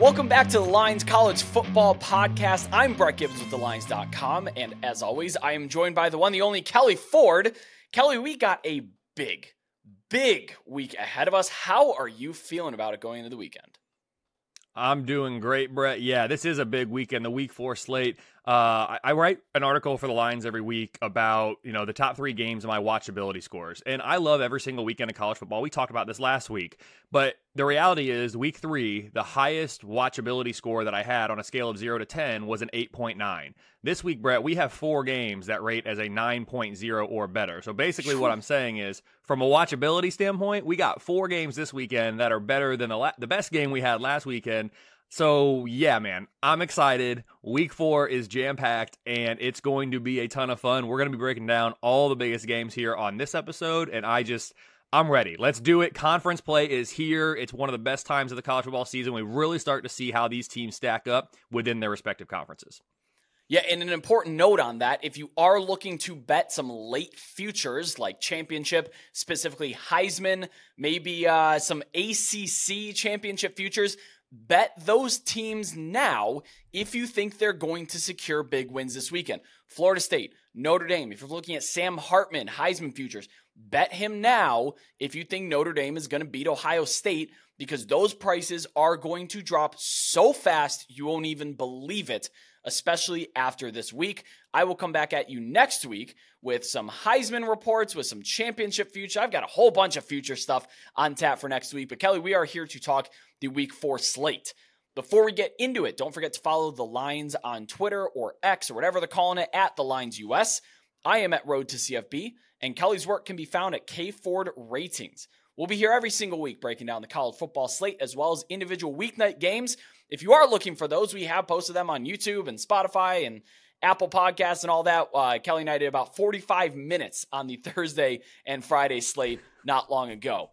Welcome back to the Lines College Football Podcast. I'm Brett Gibbons with TheLines.com, and as always, I am joined by the one, the only Kelley Ford. Kelley, we got a big, big week ahead of us. How are you feeling about it going into the weekend? I'm doing great, Brett. Yeah, this is a big weekend, the week four slate. Uh, I, I, write an article for the Lines every week about you know the top three games of my watchability scores, and I love every single weekend of college football. We talked about this last week, but the reality is, week three, the highest watchability score that I had on a scale of zero to ten was an eight point nine. This week, Brett, we have four games that rate as a 9.0 or better. So basically, what I'm saying is, from a watchability standpoint, we got four games this weekend that are better than the la- the best game we had last weekend. So, yeah, man, I'm excited. Week four is jam packed and it's going to be a ton of fun. We're going to be breaking down all the biggest games here on this episode. And I just, I'm ready. Let's do it. Conference play is here. It's one of the best times of the college football season. We really start to see how these teams stack up within their respective conferences. Yeah, and an important note on that if you are looking to bet some late futures like championship, specifically Heisman, maybe uh, some ACC championship futures, bet those teams now if you think they're going to secure big wins this weekend. Florida State, Notre Dame, if you're looking at Sam Hartman, Heisman futures, bet him now if you think Notre Dame is going to beat Ohio State because those prices are going to drop so fast you won't even believe it especially after this week. I will come back at you next week with some Heisman reports, with some championship future. I've got a whole bunch of future stuff on tap for next week. But Kelley, we are here to talk the week four slate. Before we get into it, don't forget to follow the Lines on Twitter or X or whatever they're calling it at the Lines US. I am at Road to CFB, and Kelley's work can be found at K Ford Ratings. We'll be here every single week breaking down the college football slate as well as individual weeknight games. If you are looking for those, we have posted them on YouTube and Spotify and Apple Podcasts and all that. Uh, Kelley and I did about 45 minutes on the Thursday and Friday slate not long ago.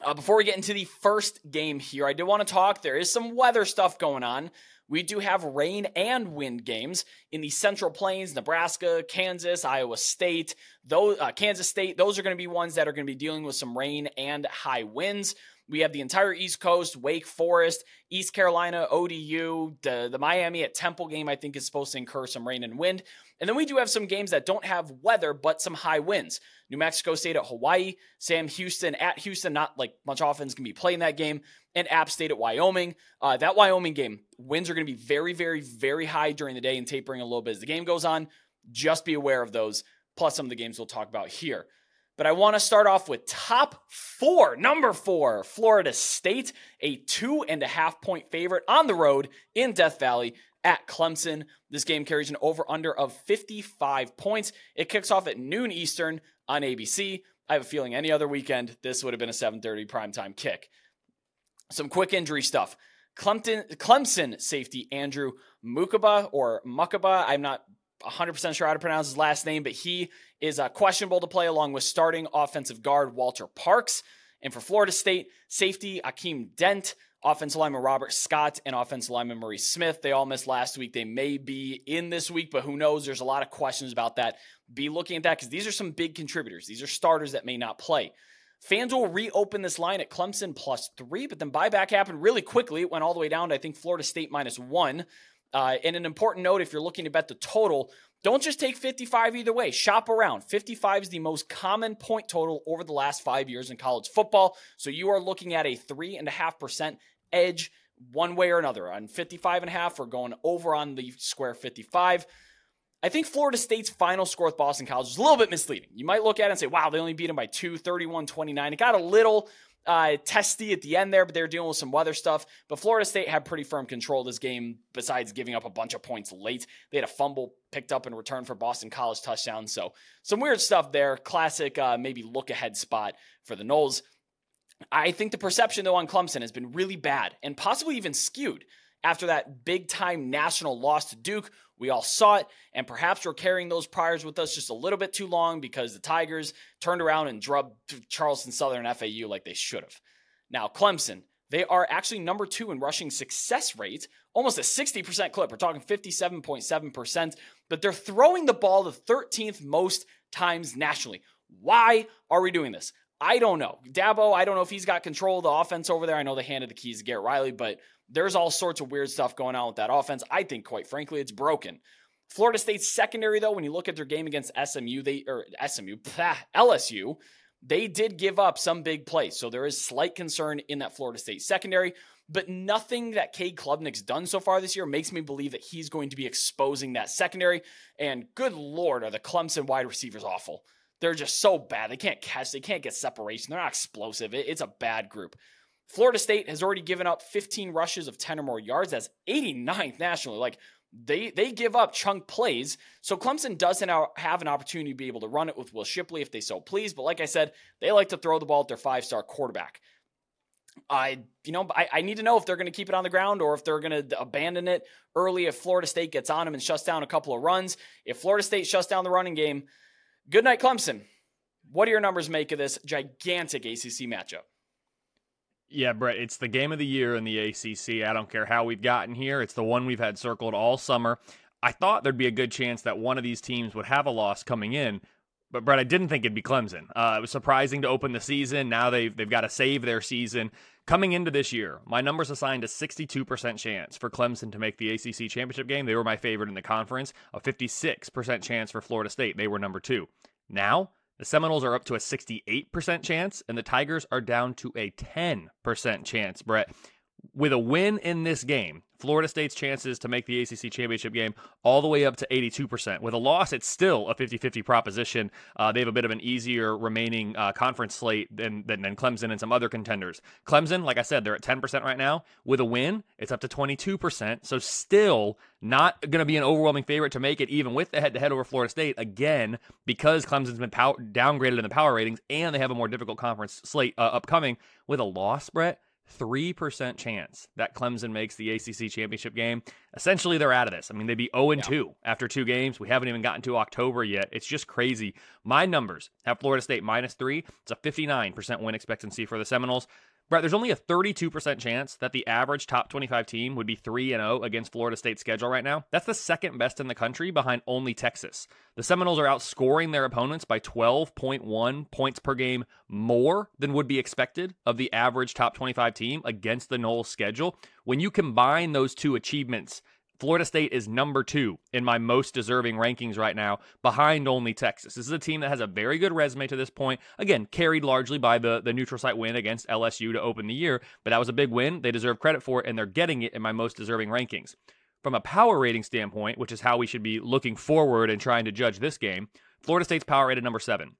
Uh, before we get into the first game here, I did want to talk. There is some weather stuff going on. We do have rain and wind games in the Central Plains, Nebraska, Kansas, Iowa State, those uh, Kansas State. Those are going to be ones that are going to be dealing with some rain and high winds. We have the entire East Coast, Wake Forest, East Carolina, ODU, the, the Miami at Temple game, I think, is supposed to incur some rain and wind. And then we do have some games that don't have weather, but some high winds. New Mexico State at Hawaii, Sam Houston at Houston, not like much offense can be playing that game, and App State at Wyoming. Uh, that Wyoming game, winds are going to be very, very, very high during the day and tapering a little bit as the game goes on. Just be aware of those, plus some of the games we'll talk about here. But I want to start off with top four. Number four, Florida State, a two and a half point favorite on the road in Death Valley at Clemson. This game carries an over under of 55 points. It kicks off at noon Eastern on ABC. I have a feeling any other weekend, this would have been a 7:30 primetime kick. Some quick injury stuff. Clemson, Clemson safety Andrew Mukaba or Mukaba. I'm not 100% sure how to pronounce his last name, but he is uh, questionable to play along with starting offensive guard Walker Parks. And for Florida State, safety Akeem Dent, offensive lineman Robert Scott, and offensive lineman Maurice Smith. They all missed last week. They may be in this week, but who knows? There's a lot of questions about that. Be looking at that because these are some big contributors. These are starters that may not play. FanDuel reopened this line at Clemson plus three, but then buyback happened really quickly. It went all the way down to, I think, Florida State minus one. Uh, and an important note if you're looking to bet the total, don't just take 55 either way. Shop around. 55 is the most common point total over the last five years in college football. So you are looking at a 3.5% edge one way or another. On 55 and a half, or going over on the square 55. I think Florida State's final score with Boston College is a little bit misleading. You might look at it and say, wow, they only beat them by two, 31 29. It got a little uh, testy at the end there, but they're dealing with some weather stuff. But Florida State had pretty firm control of this game, besides giving up a bunch of points late. They had a fumble picked up in return for Boston College touchdown. So some weird stuff there. Classic, uh, maybe look ahead spot for the Noles. I think the perception, though, on Clemson has been really bad and possibly even skewed after that big time national loss to Duke. We all saw it, and perhaps we're carrying those priors with us just a little bit too long because the Tigers turned around and drubbed Charleston Southern FAU like they should have. Now, Clemson, they are actually number two in rushing success rate, almost a 60% clip. We're talking 57.7%, but they're throwing the ball the 13th most times nationally. Why are we doing this? I don't know. Dabo, I don't know if he's got control of the offense over there. I know they handed the keys to Garrett Riley, but there's all sorts of weird stuff going on with that offense. I think, quite frankly, it's broken. Florida State's secondary, though, when you look at their game against SMU, they or SMU, LSU, they did give up some big plays. So there is slight concern in that Florida State secondary, but nothing that Cade Klubnik's done so far this year makes me believe that he's going to be exposing that secondary. And good lord, are the Clemson wide receivers awful? They're just so bad. They can't catch, they can't get separation. They're not explosive. it's a bad group. Florida State has already given up 15 rushes of 10 or more yards. That's 89th nationally. Like they they give up chunk plays. So Clemson doesn't have an opportunity to be able to run it with Will Shipley if they so please. But like I said, they like to throw the ball at their five star quarterback. I you know I, I need to know if they're going to keep it on the ground or if they're going to abandon it early if Florida State gets on them and shuts down a couple of runs. If Florida State shuts down the running game, good night Clemson. What do your numbers make of this gigantic ACC matchup? Yeah, Brett, it's the game of the year in the ACC. I don't care how we've gotten here. It's the one we've had circled all summer. I thought there'd be a good chance that one of these teams would have a loss coming in, but Brett, I didn't think it'd be Clemson. Uh, it was surprising to open the season. Now they've they've got to save their season. Coming into this year, my numbers assigned a 62% chance for Clemson to make the ACC championship game. They were my favorite in the conference. A 56% chance for Florida State. They were number two. Now the Seminoles are up to a 68% chance, and the Tigers are down to a 10% chance, Brett. With a win in this game, Florida State's chances to make the ACC championship game all the way up to 82%. With a loss, it's still a 50 50 proposition. Uh, they have a bit of an easier remaining uh, conference slate than, than, than, Clemson and some other contenders. Clemson, like I said, they're at 10% right now. With a win, it's up to 22%. So still not going to be an overwhelming favorite to make it, even with the head to head over Florida State. Again, because Clemson's been pow- downgraded in the power ratings and they have a more difficult conference slate uh, upcoming. With a loss, Brett, 3% chance that Clemson makes the ACC championship game. Essentially, they're out of this. I mean, they'd be 0 2 after two games. We haven't even gotten to October yet. It's just crazy. My numbers have Florida State minus three. It's a 59% win expectancy for the Seminoles. Brett, there's only a 32% chance that the average top 25 team would be 3 0 against Florida State's schedule right now. That's the second best in the country behind only Texas. The Seminoles are outscoring their opponents by 12.1 points per game more than would be expected of the average top 25 team against the Noles schedule. When you combine those two achievements, Florida State is number two in my most deserving rankings right now, behind only Texas. This is a team that has a very good resume to this point. Again, carried largely by the, the neutral site win against LSU to open the year, but that was a big win. They deserve credit for it, and they're getting it in my most deserving rankings. From a power rating standpoint, which is how we should be looking forward and trying to judge this game, Florida State's power rated number seven.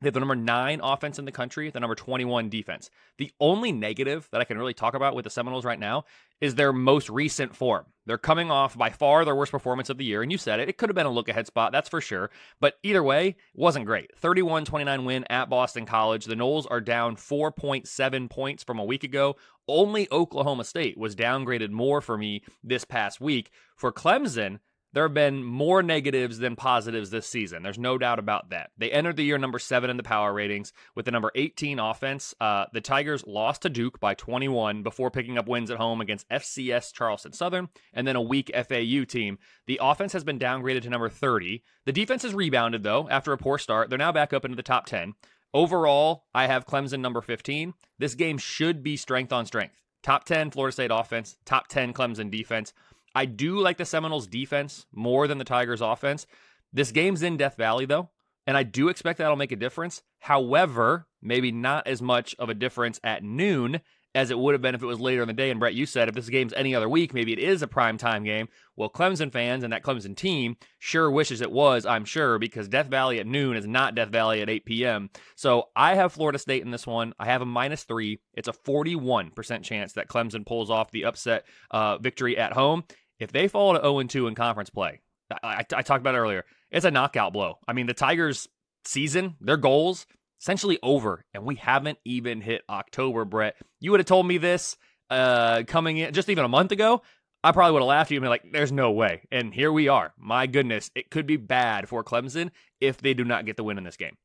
They have the number nine offense in the country, the number 21 defense. The only negative that I can really talk about with the Seminoles right now is their most recent form. They're coming off by far their worst performance of the year. And you said it, it could have been a look ahead spot, that's for sure. But either way, wasn't great. 31 29 win at Boston College. The Noles are down 4.7 points from a week ago. Only Oklahoma State was downgraded more for me this past week. For Clemson, there have been more negatives than positives this season. There's no doubt about that. They entered the year number seven in the power ratings with the number 18 offense. Uh, the Tigers lost to Duke by 21 before picking up wins at home against FCS Charleston Southern and then a weak FAU team. The offense has been downgraded to number 30. The defense has rebounded, though, after a poor start. They're now back up into the top 10. Overall, I have Clemson number 15. This game should be strength on strength. Top 10 Florida State offense, top 10 Clemson defense. I do like the Seminoles defense more than the Tigers offense. This game's in Death Valley though, and I do expect that'll make a difference. However, maybe not as much of a difference at noon as it would have been if it was later in the day. And Brett, you said if this game's any other week, maybe it is a prime time game. Well, Clemson fans and that Clemson team sure wishes it was, I'm sure, because Death Valley at noon is not Death Valley at 8 p.m. So I have Florida State in this one. I have a minus three. It's a 41% chance that Clemson pulls off the upset uh, victory at home. If they fall to 0 2 in conference play, I, I, I talked about earlier, it's a knockout blow. I mean, the Tigers' season, their goals, essentially over, and we haven't even hit October, Brett. You would have told me this uh, coming in just even a month ago. I probably would have laughed at you and been like, there's no way. And here we are. My goodness, it could be bad for Clemson if they do not get the win in this game.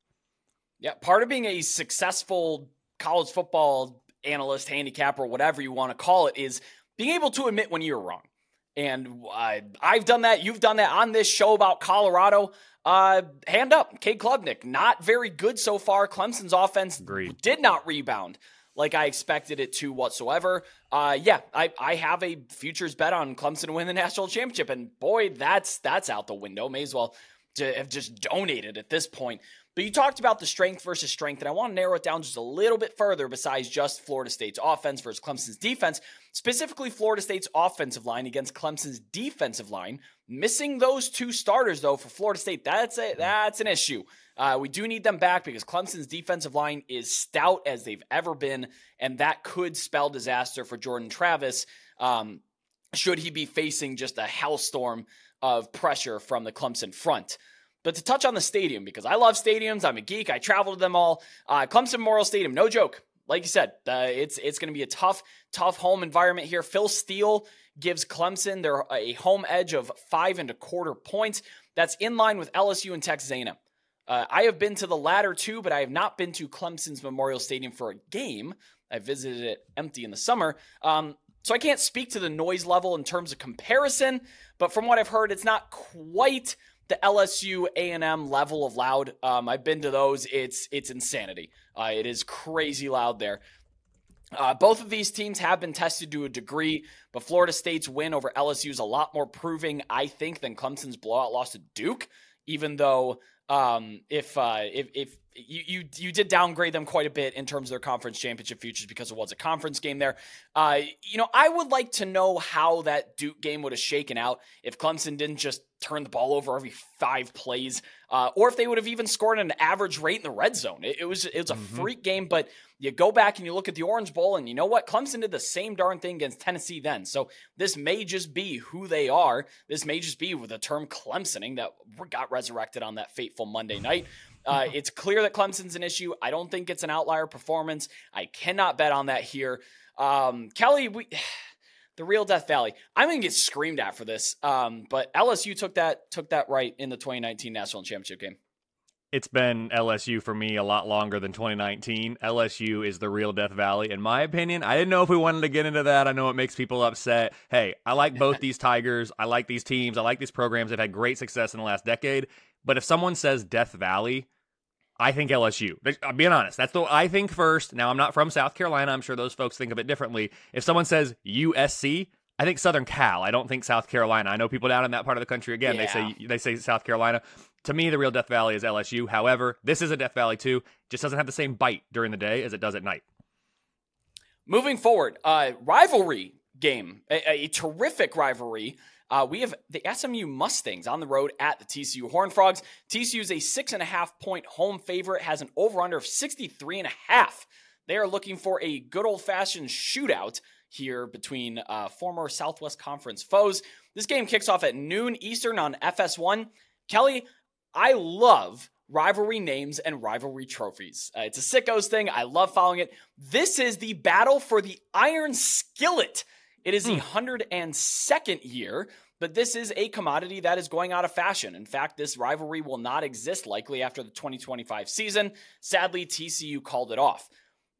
Yeah, part of being a successful college football analyst, handicapper, whatever you want to call it, is being able to admit when you're wrong. And uh, I've done that. You've done that on this show about Colorado. Uh, hand up, Cade Klubnik, not very good so far. Clemson's offense Agreed. did not rebound like I expected it to whatsoever. Uh, yeah, I, I have a futures bet on Clemson to win the national championship, and boy, that's that's out the window. May as well have just donated at this point. But you talked about the strength versus strength, and I want to narrow it down just a little bit further besides just Florida State's offense versus Clemson's defense, specifically Florida State's offensive line against Clemson's defensive line. Missing those two starters, though, for Florida State, that's a, that's an issue. Uh, we do need them back because Clemson's defensive line is stout as they've ever been, and that could spell disaster for Jordan Travis. Um, should he be facing just a hellstorm of pressure from the Clemson front? But to touch on the stadium, because I love stadiums, I'm a geek, I travel to them all. Uh, Clemson Memorial Stadium, no joke. Like you said, uh, it's it's going to be a tough, tough home environment here. Phil Steele gives Clemson their a home edge of five and a quarter points. That's in line with LSU and Texas A&M. Uh, I have been to the latter two, but I have not been to Clemson's Memorial Stadium for a game. I visited it empty in the summer. Um, so I can't speak to the noise level in terms of comparison, but from what I've heard, it's not quite the LSU A&M level of loud. Um, I've been to those. It's it's insanity. Uh, it is crazy loud there. Uh, both of these teams have been tested to a degree, but Florida State's win over LSU is a lot more proving, I think, than Clemson's blowout loss to Duke. Even though um, if uh, if if you, you you did downgrade them quite a bit in terms of their conference championship futures because it was a conference game there. Uh, you know, I would like to know how that Duke game would have shaken out if Clemson didn't just turn the ball over every five plays, uh, or if they would have even scored an average rate in the red zone. It, it was it was a mm-hmm. freak game, but you go back and you look at the Orange Bowl, and you know what? Clemson did the same darn thing against Tennessee then. So this may just be who they are. This may just be with the term Clemsoning that got resurrected on that fateful Monday night. Uh, it's clear that Clemson's an issue. I don't think it's an outlier performance. I cannot bet on that here. Um, Kelley, we. the real Death Valley. I'm gonna get screamed at for this, um, but LSU took that took that right in the 2019 national championship game. It's been LSU for me a lot longer than 2019. LSU is the real Death Valley, in my opinion. I didn't know if we wanted to get into that. I know it makes people upset. Hey, I like both these Tigers. I like these teams. I like these programs. They've had great success in the last decade. But if someone says Death Valley, I think LSU. I'm being honest. That's the I think first. Now I'm not from South Carolina. I'm sure those folks think of it differently. If someone says USC, I think Southern Cal. I don't think South Carolina. I know people down in that part of the country. Again, yeah. they say they say South Carolina. To me, the real Death Valley is LSU. However, this is a Death Valley too. Just doesn't have the same bite during the day as it does at night. Moving forward, uh, rivalry game, a, a terrific rivalry uh, we have the SMU Mustangs on the road at the TCU Horn Frogs. TCU is a six and a half point home favorite, has an over under of 63 and a half. They are looking for a good old fashioned shootout here between uh, former Southwest Conference foes. This game kicks off at noon Eastern on FS1. Kelley, I love rivalry names and rivalry trophies. Uh, it's a sickos thing. I love following it. This is the battle for the Iron Skillet. It is the 102nd hmm. year, but this is a commodity that is going out of fashion. In fact, this rivalry will not exist likely after the 2025 season. Sadly, TCU called it off.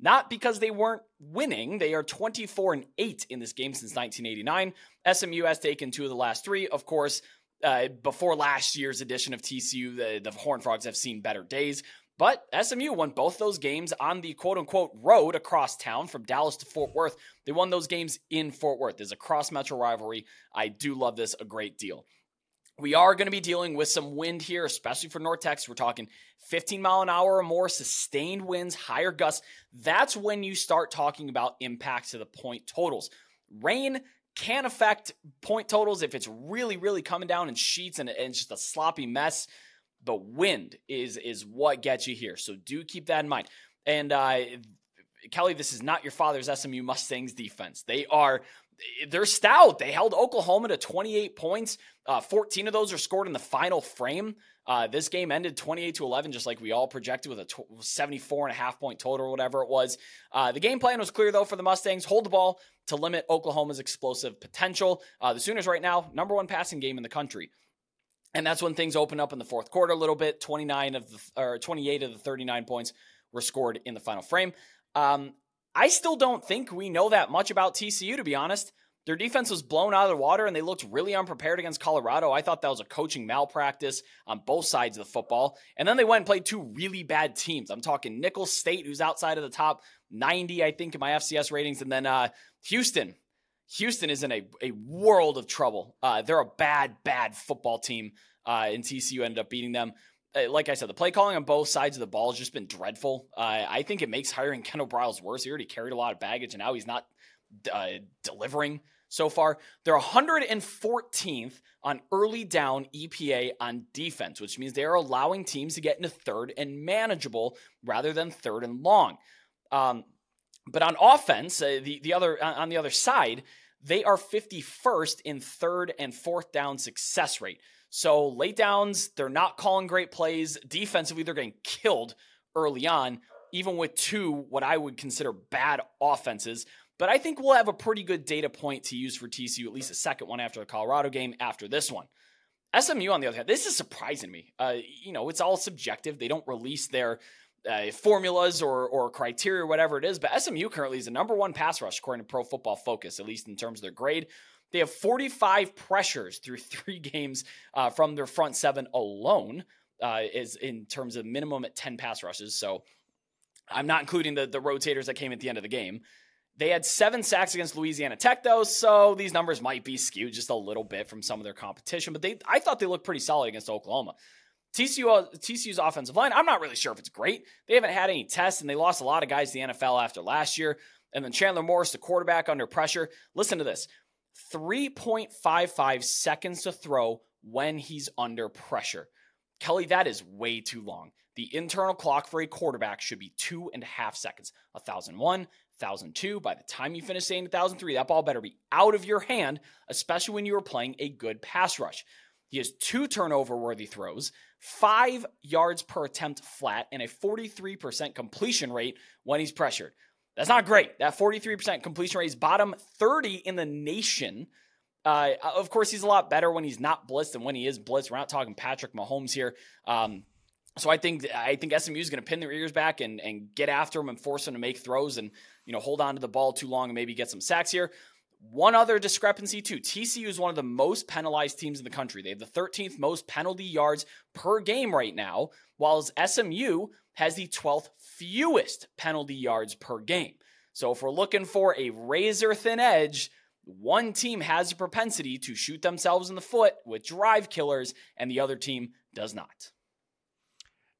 Not because they weren't winning, they are 24 and 8 in this game since 1989. SMU has taken two of the last three. Of course, uh, before last year's edition of TCU, the, the Horn Frogs have seen better days. But SMU won both those games on the quote unquote road across town from Dallas to Fort Worth. They won those games in Fort Worth. There's a cross metro rivalry. I do love this a great deal. We are going to be dealing with some wind here, especially for North Texas. We're talking 15 mile an hour or more, sustained winds, higher gusts. That's when you start talking about impacts to the point totals. Rain can affect point totals if it's really, really coming down in sheets and, and it's just a sloppy mess the wind is is what gets you here. So do keep that in mind. And uh, Kelley, this is not your father's SMU Mustangs defense. They are they're stout. They held Oklahoma to 28 points. Uh, 14 of those are scored in the final frame. Uh, this game ended 28 to 11, just like we all projected with a 74 and a half point total or whatever it was. Uh, the game plan was clear though for the Mustangs: hold the ball to limit Oklahoma's explosive potential. Uh, the Sooners right now number one passing game in the country. And that's when things open up in the fourth quarter a little bit. 29 of the or 28 of the 39 points were scored in the final frame. Um, I still don't think we know that much about TCU, to be honest. Their defense was blown out of the water and they looked really unprepared against Colorado. I thought that was a coaching malpractice on both sides of the football. And then they went and played two really bad teams. I'm talking Nicholls State, who's outside of the top 90, I think, in my FCS ratings, and then uh, Houston. Houston is in a, a world of trouble. Uh, they're a bad, bad football team, uh, and TCU ended up beating them. Uh, like I said, the play calling on both sides of the ball has just been dreadful. Uh, I think it makes hiring Kendal Briles worse. He already carried a lot of baggage, and now he's not uh, delivering so far. They're 114th on early down EPA on defense, which means they are allowing teams to get into third and manageable rather than third and long. Um, but on offense, uh, the the other on the other side, they are 51st in third and fourth down success rate. So late downs, they're not calling great plays. Defensively, they're getting killed early on, even with two what I would consider bad offenses. But I think we'll have a pretty good data point to use for TCU, at least a second one after the Colorado game, after this one. SMU, on the other hand, this is surprising to me. Uh, you know, it's all subjective. They don't release their uh, formulas or, or criteria whatever it is, but SMU currently is the number one pass rush according to Pro Football Focus, at least in terms of their grade. They have 45 pressures through three games uh, from their front seven alone, uh, is in terms of minimum at 10 pass rushes. So I'm not including the, the rotators that came at the end of the game. They had seven sacks against Louisiana Tech, though, so these numbers might be skewed just a little bit from some of their competition. But they, I thought they looked pretty solid against Oklahoma. TCU, TCU's offensive line, I'm not really sure if it's great. They haven't had any tests, and they lost a lot of guys to the NFL after last year. And then Chandler Morris, the quarterback, under pressure. Listen to this 3.55 seconds to throw when he's under pressure. Kelley, that is way too long. The internal clock for a quarterback should be two and a half seconds. 1001, 1002. By the time you finish saying 1003, that ball better be out of your hand, especially when you are playing a good pass rush. He has two turnover worthy throws, five yards per attempt flat, and a 43% completion rate when he's pressured. That's not great. That 43% completion rate is bottom 30 in the nation. Uh, of course, he's a lot better when he's not blitzed than when he is blitzed. We're not talking Patrick Mahomes here. Um, so I think I think SMU is going to pin their ears back and and get after him and force him to make throws and you know hold on to the ball too long and maybe get some sacks here. One other discrepancy too. TCU is one of the most penalized teams in the country. They have the 13th most penalty yards per game right now, while SMU has the 12th fewest penalty yards per game. So if we're looking for a razor thin edge, one team has a propensity to shoot themselves in the foot with drive killers, and the other team does not.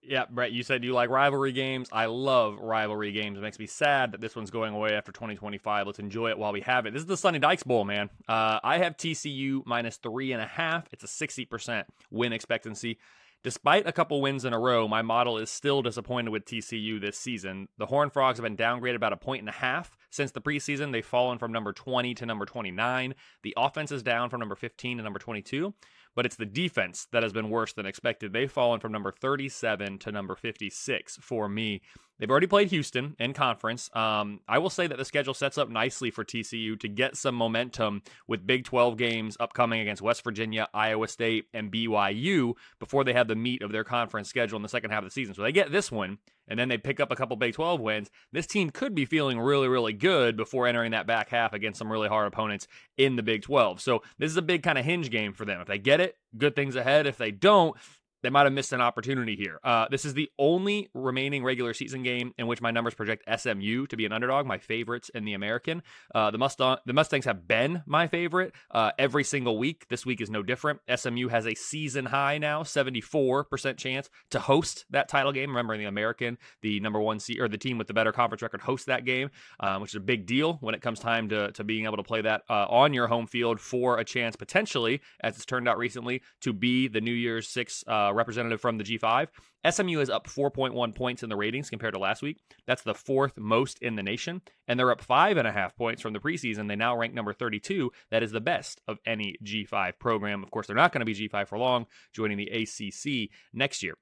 Yeah, Brett, you said you like rivalry games. I love rivalry games. It makes me sad that this one's going away after 2025. Let's enjoy it while we have it. This is the Sonny Dykes Bowl, man. Uh, I have TCU minus three and a half. It's a 60% win expectancy. Despite a couple wins in a row, my model is still disappointed with TCU this season. The Horned Frogs have been downgraded about a point and a half since the preseason. They've fallen from number 20 to number 29. The offense is down from number 15 to number 22 but it's the defense that has been worse than expected. They've fallen from number 37 to number 56 for me. They've already played Houston in conference. Um, I will say that the schedule sets up nicely for TCU to get some momentum with Big 12 games upcoming against West Virginia, Iowa State, and BYU before they have the meat of their conference schedule in the second half of the season. So they get this one, and then they pick up a couple Big 12 wins. This team could be feeling really, really good before entering that back half against some really hard opponents in the Big 12. So this is a big kind of hinge game for them. If they get it, good things ahead. If they don't, they might have missed an opportunity here. Uh, this is the only remaining regular season game in which my numbers project SMU to be an underdog, my favorites in the American. Uh, the, Mustang, the Mustangs have been my favorite uh, every single week. This week is no different. SMU has a season high now, 74% chance to host that title game. Remember, in the American, the number one seed or the team with the better conference record hosts that game, um, which is a big deal when it comes time to, to being able to play that uh, on your home field for a chance potentially, as it's turned out recently, to be the New Year's Six uh, uh, representative from the G5. SMU is up 4.1 points in the ratings compared to last week. That's the fourth most in the nation. And they're up five and a half points from the preseason. They now rank number 32. That is the best of any G5 program. Of course, they're not going to be G5 for long, joining the ACC next year.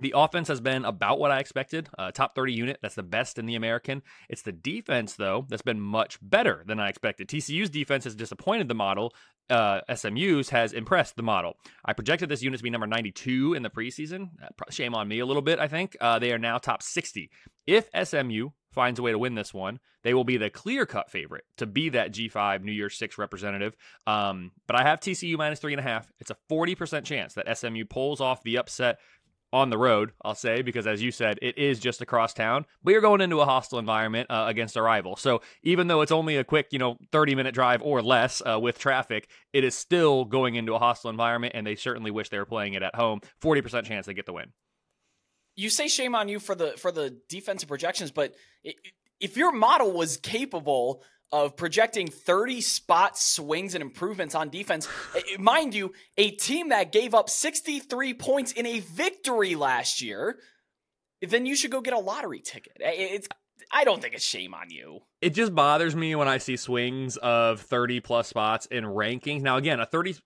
The offense has been about what I expected. Uh, top 30 unit, that's the best in the American. It's the defense, though, that's been much better than I expected. TCU's defense has disappointed the model. Uh, SMU's has impressed the model. I projected this unit to be number 92 in the preseason. Uh, shame on me a little bit, I think. Uh, they are now top 60. If SMU finds a way to win this one, they will be the clear cut favorite to be that G5 New Year's Six representative. Um, but I have TCU minus three and a half. It's a 40% chance that SMU pulls off the upset on the road, I'll say, because as you said, it is just across town. But you're going into a hostile environment uh, against a rival. So even though it's only a quick, you know, 30 minute drive or less uh, with traffic, it is still going into a hostile environment, and they certainly wish they were playing it at home. 40% chance they get the win. You say shame on you for the for the defensive projections, but if your model was capable of projecting 30 spot swings and improvements on defense. Eh, eh, mind you, a team that gave up 63 points in a victory last year, then you should go get a lottery ticket. Eh, it's I don't think it's shame on you. It just bothers me when I see swings of 30 plus spots in rankings. Now again, a 30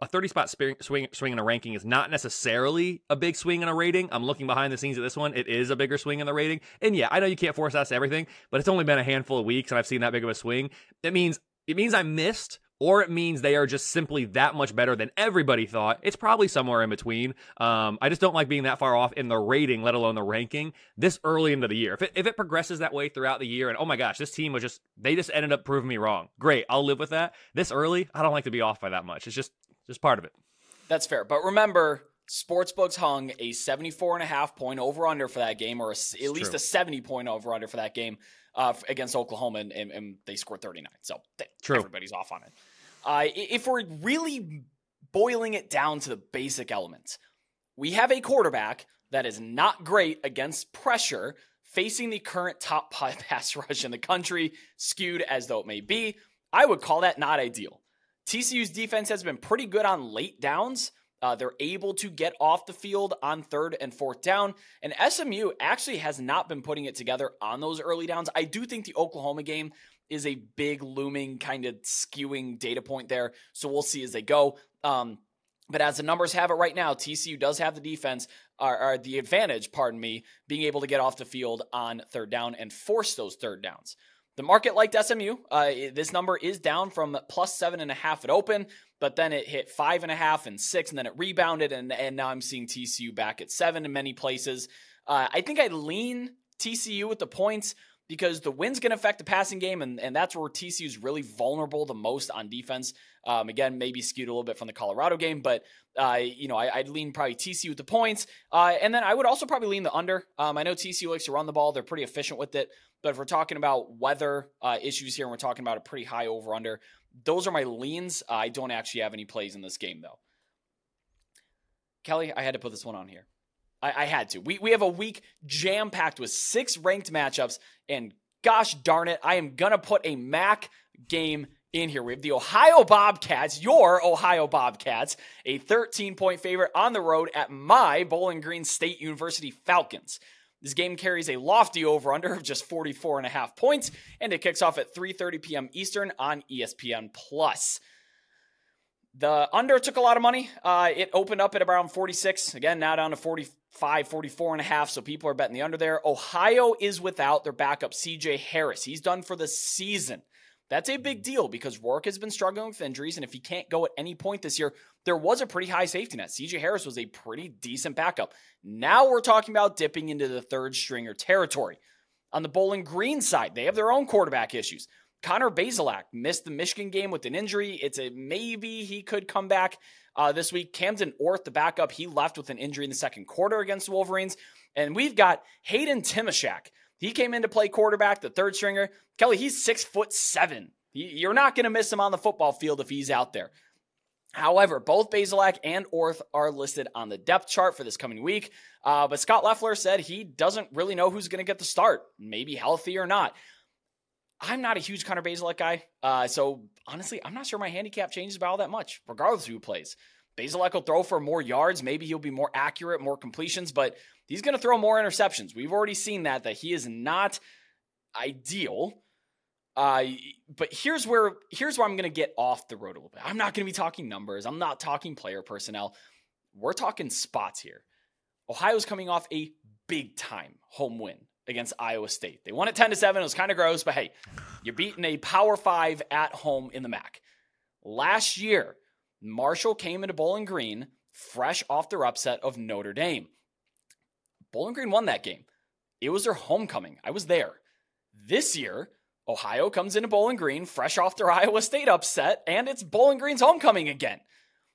a 30 spot swing, swing, swing in a ranking is not necessarily a big swing in a rating. I'm looking behind the scenes at this one. It is a bigger swing in the rating. And yeah, I know you can't force us everything, but it's only been a handful of weeks and I've seen that big of a swing. It means it means I missed or it means they are just simply that much better than everybody thought. It's probably somewhere in between. Um, I just don't like being that far off in the rating, let alone the ranking, this early into the year. If it, if it progresses that way throughout the year, and oh my gosh, this team was just, they just ended up proving me wrong. Great, I'll live with that. This early, I don't like to be off by that much. It's just just part of it. That's fair. But remember, Sportsbooks hung a 74 and a half point over under for that game, or a, at true. least a 70 point over under for that game uh, against Oklahoma, and, and, and, they scored 39. So everybody's off on it. Uh, if we're really boiling it down to the basic elements, we have a quarterback that is not great against pressure, facing the current top pass rush in the country, skewed as though it may be. I would call that not ideal. TCU's defense has been pretty good on late downs. Uh, they're able to get off the field on third and fourth down. And SMU actually has not been putting it together on those early downs. I do think the Oklahoma game is a big looming kind of skewing data point there. So we'll see as they go. Um, but as the numbers have it right now, TCU does have the defense or, or, the advantage, pardon me, being able to get off the field on third down and force those third downs. The market liked SMU. Uh, this number is down from plus seven and a half at open, but then it hit five and a half and six, and then it rebounded, and, and now I'm seeing TCU back at seven in many places. Uh, I think I lean TCU with the points because the wind's going to affect the passing game, and, and that's where TCU is really vulnerable the most on defense. Um, again, maybe skewed a little bit from the Colorado game, but uh, you know I, would lean probably TCU with the points, uh, and then I would also probably lean the under. Um, I know TCU likes to run the ball; they're pretty efficient with it. But if we're talking about weather uh, issues here and we're talking about a pretty high over under, those are my leans. I don't actually have any plays in this game though. Kelley, I had to put this one on here. I, I had to. We, we have a week jam packed with six ranked matchups, and gosh darn it, I am going to put a MAC game in here. We have the Ohio Bobcats, your Ohio Bobcats, a 13 point favorite on the road at my Bowling Green State University Falcons. This game carries a lofty over-under of just 44 and a half points, and it kicks off at 3:30 p.m. Eastern on ESPN Plus. The under took a lot of money. Uh, it opened up at around 46. Again, now down to 45, 44 and a half. So people are betting the under there. Ohio is without their backup, CJ Harris. He's done for the season. That's a big deal because Rourke has been struggling with injuries, and if he can't go at any point this year, there was a pretty high safety net. CJ Harris was a pretty decent backup. Now we're talking about dipping into the third stringer territory. On the Bowling Green side, they have their own quarterback issues. Connor Bazelak missed the Michigan game with an injury. It's a maybe he could come back uh, this week. Camden Orth, the backup, he left with an injury in the second quarter against the Wolverines. And we've got Hayden Timosciek. He came in to play quarterback, the third stringer. Kelley, he's six foot seven. You're not going to miss him on the football field if he's out there. However, both Bazelak and Orth are listed on the depth chart for this coming week. Uh, but Scot Loeffler said he doesn't really know who's going to get the start, maybe healthy or not. I'm not a huge Connor Bazelak guy. Uh, so honestly, I'm not sure my handicap changes by all that much, regardless of who plays. Bazelak will throw for more yards. Maybe he'll be more accurate, more completions, but he's going to throw more interceptions. We've already seen that, that he is not ideal. Uh, but here's where here's where I'm going to get off the road a little bit. I'm not going to be talking numbers. I'm not talking player personnel. We're talking spots here. Ohio's coming off a big time home win against Iowa State. They won it 10 to 7. It was kind of gross, but hey, you're beating a Power 5 at home in the MAC. Last year, Marshall came into Bowling Green fresh off their upset of Notre Dame. Bowling Green won that game. It was their homecoming. I was there. This year, Ohio comes into Bowling Green fresh off their Iowa State upset, and it's Bowling Green's homecoming again.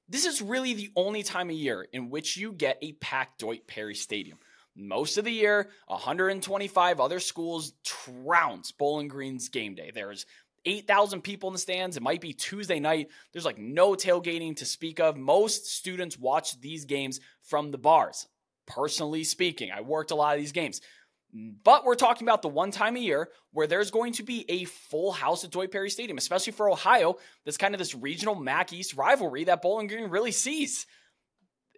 This is really the only time of year in which you get a packed Doyt Perry Stadium. Most of the year, 125 other schools trounce Bowling Green's game day. There's 8,000 people in the stands. It might be Tuesday night. There's like no tailgating to speak of. Most students watch these games from the bars. Personally speaking, I worked a lot of these games. But we're talking about the one time a year where there's going to be a full house at Doyt Perry Stadium, especially for Ohio. That's kind of this regional MAC East rivalry that Bowling Green really sees.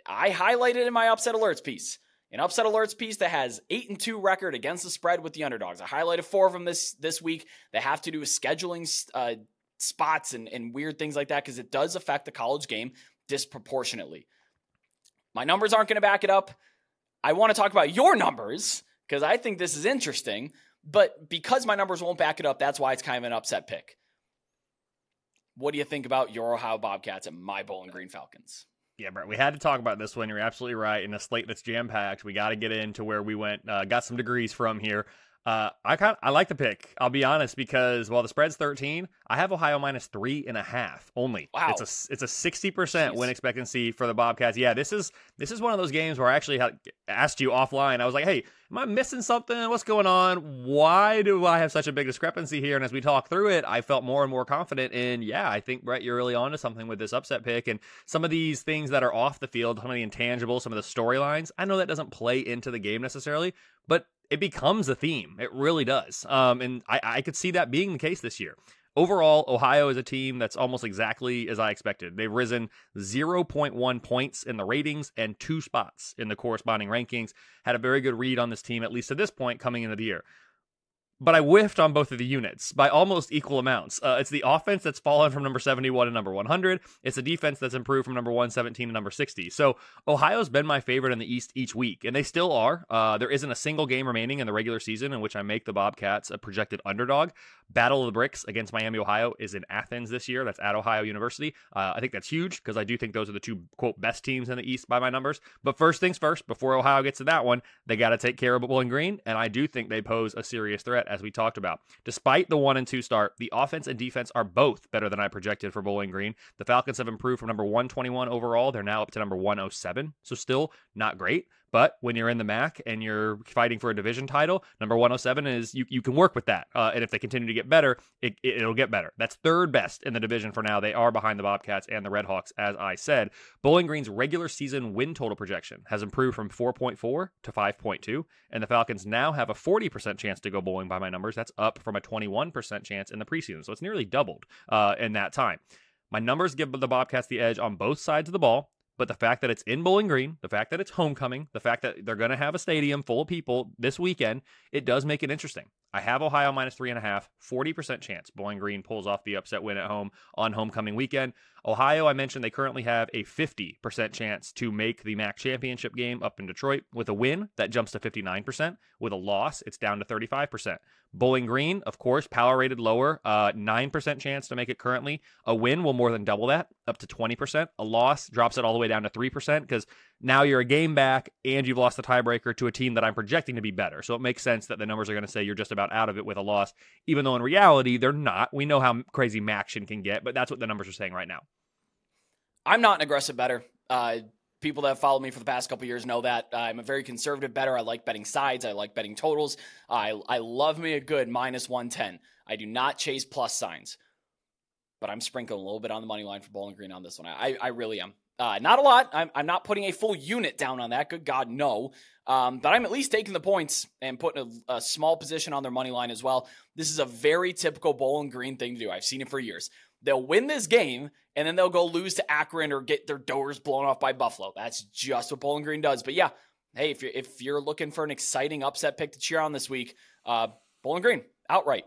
I highlighted in my upset alerts piece an upset alerts piece that has eight and two record against the spread with the underdogs. I highlighted four of them this this week that have to do with scheduling uh, spots and, and weird things like that because it does affect the college game disproportionately. My numbers aren't going to back it up. I want to talk about your numbers because I think this is interesting. But because my numbers won't back it up, that's why it's kind of an upset pick. What do you think about your Ohio Bobcats and my Bowling Green Falcons? Yeah, Brett, we had to talk about this one. You're absolutely right. In a slate that's jam packed, we got to get into where we went, uh, got some degrees from here. Uh, I kind I like the pick. I'll be honest because while the spread's 13, I have Ohio minus three and a half only. Wow, it's a it's a 60 percent win expectancy for the Bobcats. Yeah, this is this is one of those games where I actually had asked you offline. I was like, hey, am I missing something? What's going on? Why do I have such a big discrepancy here? And as we talk through it, I felt more and more confident in. Yeah, I think Brett, you're really onto something with this upset pick and some of these things that are off the field, some of the intangibles, some of the storylines. I know that doesn't play into the game necessarily, but it becomes a theme. It really does. Um, and I, I could see that being the case this year. Overall, Ohio is a team that's almost exactly as I expected. They've risen 0.1 points in the ratings and two spots in the corresponding rankings. Had a very good read on this team, at least at this point, coming into the year but I whiffed on both of the units by almost equal amounts. Uh, it's the offense that's fallen from number 71 to number 100. It's the defense that's improved from number 117 to number 60. So Ohio's been my favorite in the East each week, and they still are. Uh, there isn't a single game remaining in the regular season in which I make the Bobcats a projected underdog. Battle of the Bricks against Miami, Ohio is in Athens this year. That's at Ohio University. Uh, I think that's huge because I do think those are the two, quote, best teams in the East by my numbers. But first things first, before Ohio gets to that one, they got to take care of Bowling Green, and I do think they pose a serious threat as we talked about. Despite the one and two start, the offense and defense are both better than I projected for Bowling Green. The Falcons have improved from number 121 overall. They're now up to number 107. So still not great, but when you're in the MAC and you're fighting for a division title, number 107 is you, you can work with that. Uh, and if they continue to get better, it, it, will get better. That's third best in the division for now. They are behind the Bobcats and the Redhawks, as I said. Bowling Green's regular season win total projection has improved from 4.4 to 5.2. And the Falcons now have a 40% chance to go bowling by my numbers. That's up from a 21% chance in the preseason. So it's nearly doubled uh, in that time. My numbers give the Bobcats the edge on both sides of the ball. But the fact that it's in Bowling Green, the fact that it's homecoming, the fact that they're going to have a stadium full of people this weekend, it does make it interesting. I have Ohio minus three and a half, 40% chance Bowling Green pulls off the upset win at home on homecoming weekend. Ohio, I mentioned they currently have a 50% chance to make the MAC championship game up in Detroit. With a win, that jumps to 59%. With a loss, it's down to 35%. Bowling Green, of course, power rated lower, uh, 9% chance to make it currently. A win will more than double that, up to 20%. A loss drops it all the way down to 3% because now you're a game back and you've lost the tiebreaker to a team that I'm projecting to be better. So it makes sense that the numbers are going to say you're just about out of it with a loss, even though in reality, they're not. We know how crazy Maction can get, but that's what the numbers are saying right now. I'm not an aggressive better. Uh, people that have followed me for the past couple years know that uh, I'm a very conservative better. I like betting sides. I like betting totals. I I love me a good minus 110. I do not chase plus signs, but I'm sprinkling a little bit on the money line for Bowling Green on this one. I I really am. Uh, not a lot. I'm, I'm not putting a full unit down on that. Good God, no. Um, but I'm at least taking the points and putting a, a, small position on their money line as well. This is a very typical Bowling Green thing to do. I've seen it for years. They'll win this game and then they'll go lose to Akron or get their doors blown off by Buffalo. That's just what Bowling Green does. But yeah, hey, if you're if you're looking for an exciting upset pick to cheer on this week, uh, Bowling Green outright.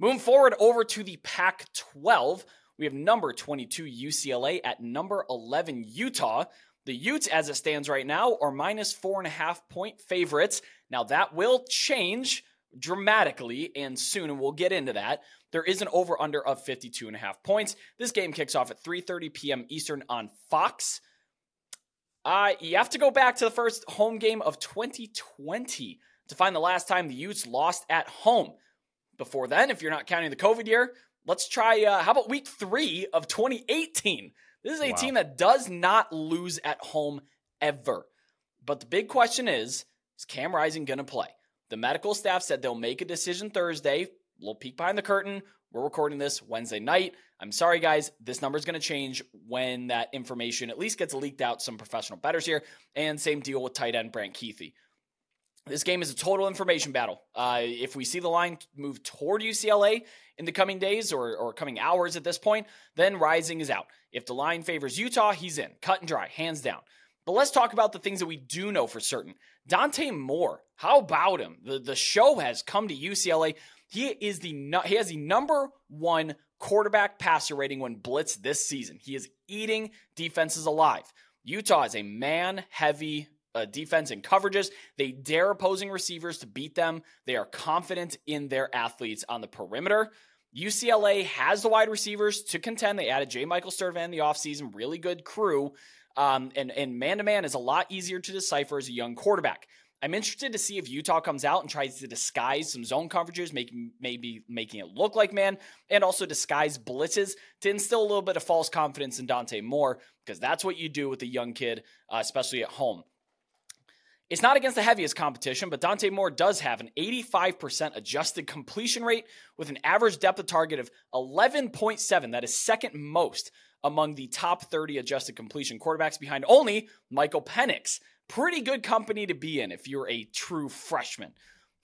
Moving forward over to the Pac-12, we have number 22 UCLA at number 11 Utah. The Utes, as it stands right now, are minus four and a half point favorites. Now that will change dramatically and soon, and we'll get into that. There is an over under of 52 and a half points. This game kicks off at 3:30 p.m. Eastern on Fox. Uh, you have to go back to the first home game of 2020 to find the last time the Utes lost at home. Before then, if you're not counting the COVID year, let's try, uh, how about week three of 2018? This is a wow. team that does not lose at home ever. But the big question is is Cam Rising going to play? The medical staff said they'll make a decision Thursday. A little peek behind the curtain. We're recording this Wednesday night. I'm sorry, guys. This number is going to change when that information at least gets leaked out. Some professional betters here. And same deal with tight end Brant Kuithe. This game is a total information battle. Uh, if we see the line move toward UCLA in the coming days or, or coming hours at this point, then Rising is out. If the line favors Utah, he's in. Cut and dry, hands down. But let's talk about the things that we do know for certain. Dante Moore, how about him? The, the show has come to UCLA. He is the he has the number one quarterback passer rating when blitz this season. He is eating defenses alive. Utah is a man heavy uh, defense and coverages. They dare opposing receivers to beat them. They are confident in their athletes on the perimeter. UCLA has the wide receivers to contend. They added J. Michael Sturdivant in the offseason, really good crew. Um, and and man to man is a lot easier to decipher as a young quarterback. I'm interested to see if Utah comes out and tries to disguise some zone coverages, making maybe making it look like man, and also disguise blitzes to instill a little bit of false confidence in Dante Moore, because that's what you do with a young kid, uh, especially at home. It's not against the heaviest competition, but Dante Moore does have an 85% adjusted completion rate with an average depth of target of 11.7. That is second most among the top 30 adjusted completion quarterbacks behind only Michael Penix. Pretty good company to be in if you're a true freshman.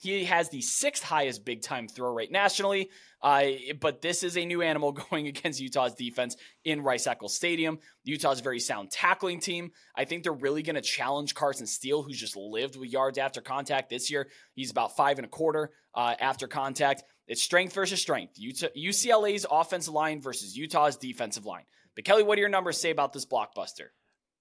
He has the sixth highest big time throw rate nationally, uh, but this is a new animal going against Utah's defense in Rice Eccles Stadium. Utah's very sound tackling team. I think they're really going to challenge Carson Steele, who's just lived with yards after contact this year. He's about five and a quarter uh, after contact. It's strength versus strength. UCLA's offensive line versus Utah's defensive line. But Kelly, what do your numbers say about this blockbuster?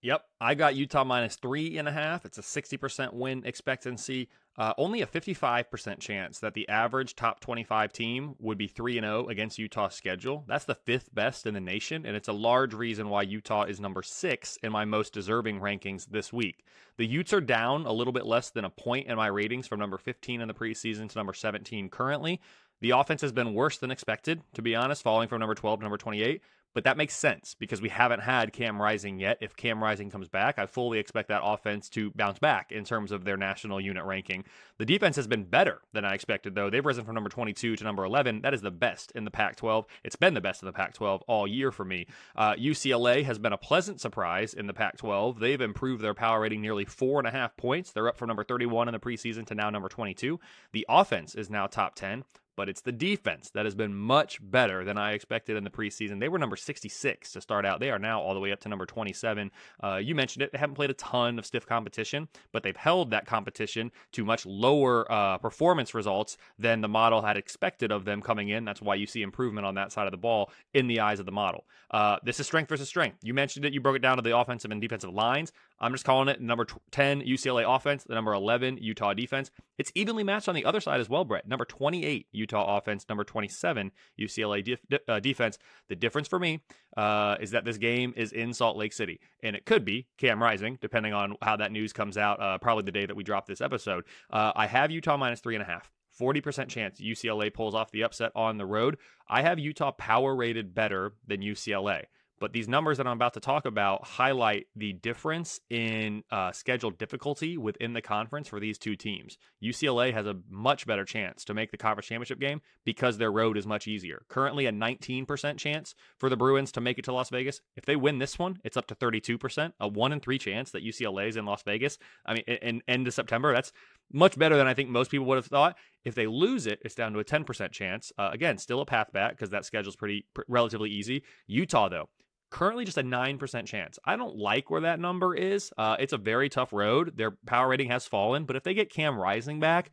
Yep, I got Utah minus three and a half. It's a 60% win expectancy. Uh, only a 55% chance that the average top 25 team would be 3 0 against Utah's schedule. That's the fifth best in the nation, and it's a large reason why Utah is number six in my most deserving rankings this week. The Utes are down a little bit less than a point in my ratings from number 15 in the preseason to number 17 currently. The offense has been worse than expected, to be honest, falling from number 12 to number 28. But that makes sense because we haven't had Cam Rising yet. If Cam Rising comes back, I fully expect that offense to bounce back in terms of their national unit ranking. The defense has been better than I expected, though. They've risen from number 22 to number 11. That is the best in the Pac 12. It's been the best in the Pac 12 all year for me. Uh, UCLA has been a pleasant surprise in the Pac 12. They've improved their power rating nearly four and a half points. They're up from number 31 in the preseason to now number 22. The offense is now top 10 but it's the defense that has been much better than I expected in the preseason. They were number 66 to start out. They are now all the way up to number 27. Uh, you mentioned it. They haven't played a ton of stiff competition, but they've held that competition to much lower uh, performance results than the model had expected of them coming in. That's why you see improvement on that side of the ball in the eyes of the model. Uh, this is strength versus strength. You mentioned it. You broke it down to the offensive and defensive lines. I'm just calling it number 10 UCLA offense, the number 11 Utah defense. It's evenly matched on the other side as well, Brett. Number 28 Utah offense, number 27 UCLA def- uh, defense. The difference for me uh, is that this game is in Salt Lake City, and it could be Cam Rising, depending on how that news comes out. Uh, probably the day that we drop this episode. Uh, I have Utah minus three and a half. 40% chance UCLA pulls off the upset on the road. I have Utah power rated better than UCLA. But these numbers that I'm about to talk about highlight the difference in uh, schedule difficulty within the conference for these two teams. UCLA has a much better chance to make the conference championship game because their road is much easier. Currently, a 19% chance for the Bruins to make it to Las Vegas. If they win this one, it's up to 32%, a one in three chance that UCLA is in Las Vegas. I mean, in end of September, that's much better than I think most people would have thought. If they lose it, it's down to a 10% chance. Uh, again, still a path back because that schedule's pretty pr- relatively easy. Utah, though, currently just a 9% chance. I don't like where that number is. Uh, it's a very tough road. Their power rating has fallen, but if they get Cam Rising back,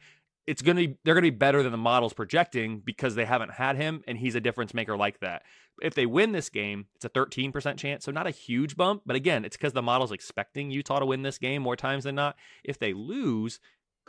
it's going to be they're going to be better than the models projecting because they haven't had him and he's a difference maker like that. If they win this game, it's a 13% chance, so not a huge bump, but again, it's cuz the model's expecting Utah to win this game more times than not. If they lose,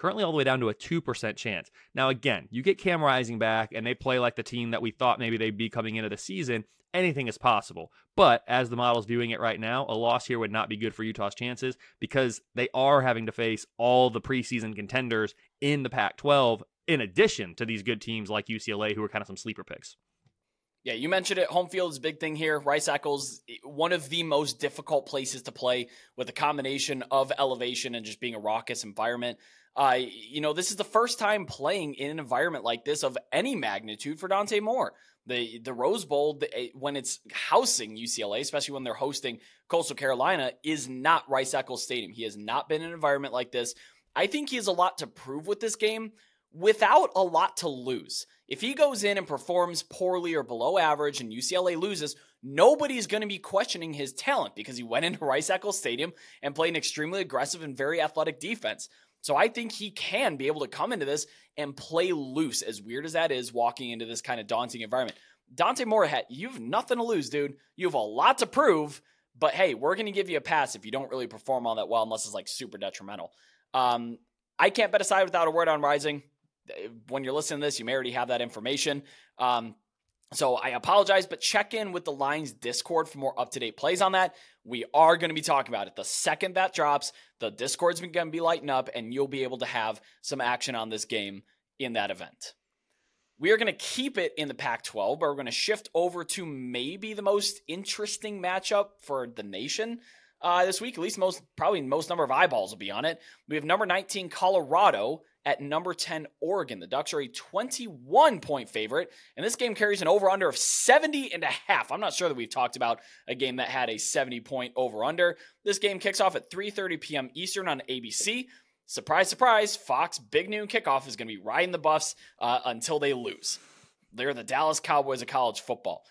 currently all the way down to a 2% chance. Now, again, you get Cam Rising back and they play like the team that we thought maybe they'd be coming into the season. Anything is possible. But as the model's viewing it right now, a loss here would not be good for Utah's chances because they are having to face all the preseason contenders in the Pac 12, in addition to these good teams like UCLA, who are kind of some sleeper picks. Yeah, you mentioned it. Home field is big thing here. Rice Eccles, eh, one of the most difficult places to play with a combination of elevation and just being a raucous environment. Uh, you know, this is the first time playing in an environment like this of any magnitude for Dante Moore. The the Rose Bowl, the, eh, when it's housing UCLA, especially when they're hosting Coastal Carolina, is not Rice Eccles Stadium. He has not been in an environment like this. I think he has a lot to prove with this game without a lot to lose. If he goes in and performs poorly or below average and UCLA loses, nobody's going to be questioning his talent because he went into Rice Eccles Stadium and played an extremely aggressive and very athletic defense. So I think he can be able to come into this and play loose, as weird as that is, walking into this kind of daunting environment. Dante Moorhead, you've nothing to lose, dude. You have a lot to prove, but hey, we're going to give you a pass if you don't really perform all that well, unless it's like super detrimental. Um, I can't bet aside without a word on Rising when you're listening to this, you may already have that information. Um, so I apologize, but check in with the Lines Discord for more up to date plays on that. We are going to be talking about it. The second that drops, the Discord's going to be lighting up, and you'll be able to have some action on this game in that event. We are going to keep it in the Pac 12, but we're going to shift over to maybe the most interesting matchup for the nation uh, this week. At least most, probably most number of eyeballs will be on it. We have number 19, Colorado at number 10 Oregon. The Ducks are a 21 point favorite, and this game carries an over under of 70 and a half. I'm not sure that we've talked about a game that had a 70 point over under. This game kicks off at 3:30 p.m. Eastern on ABC. Surprise, surprise, Fox big noon kickoff is going to be riding the Buffs uh, until they lose. They're the Dallas Cowboys of college football.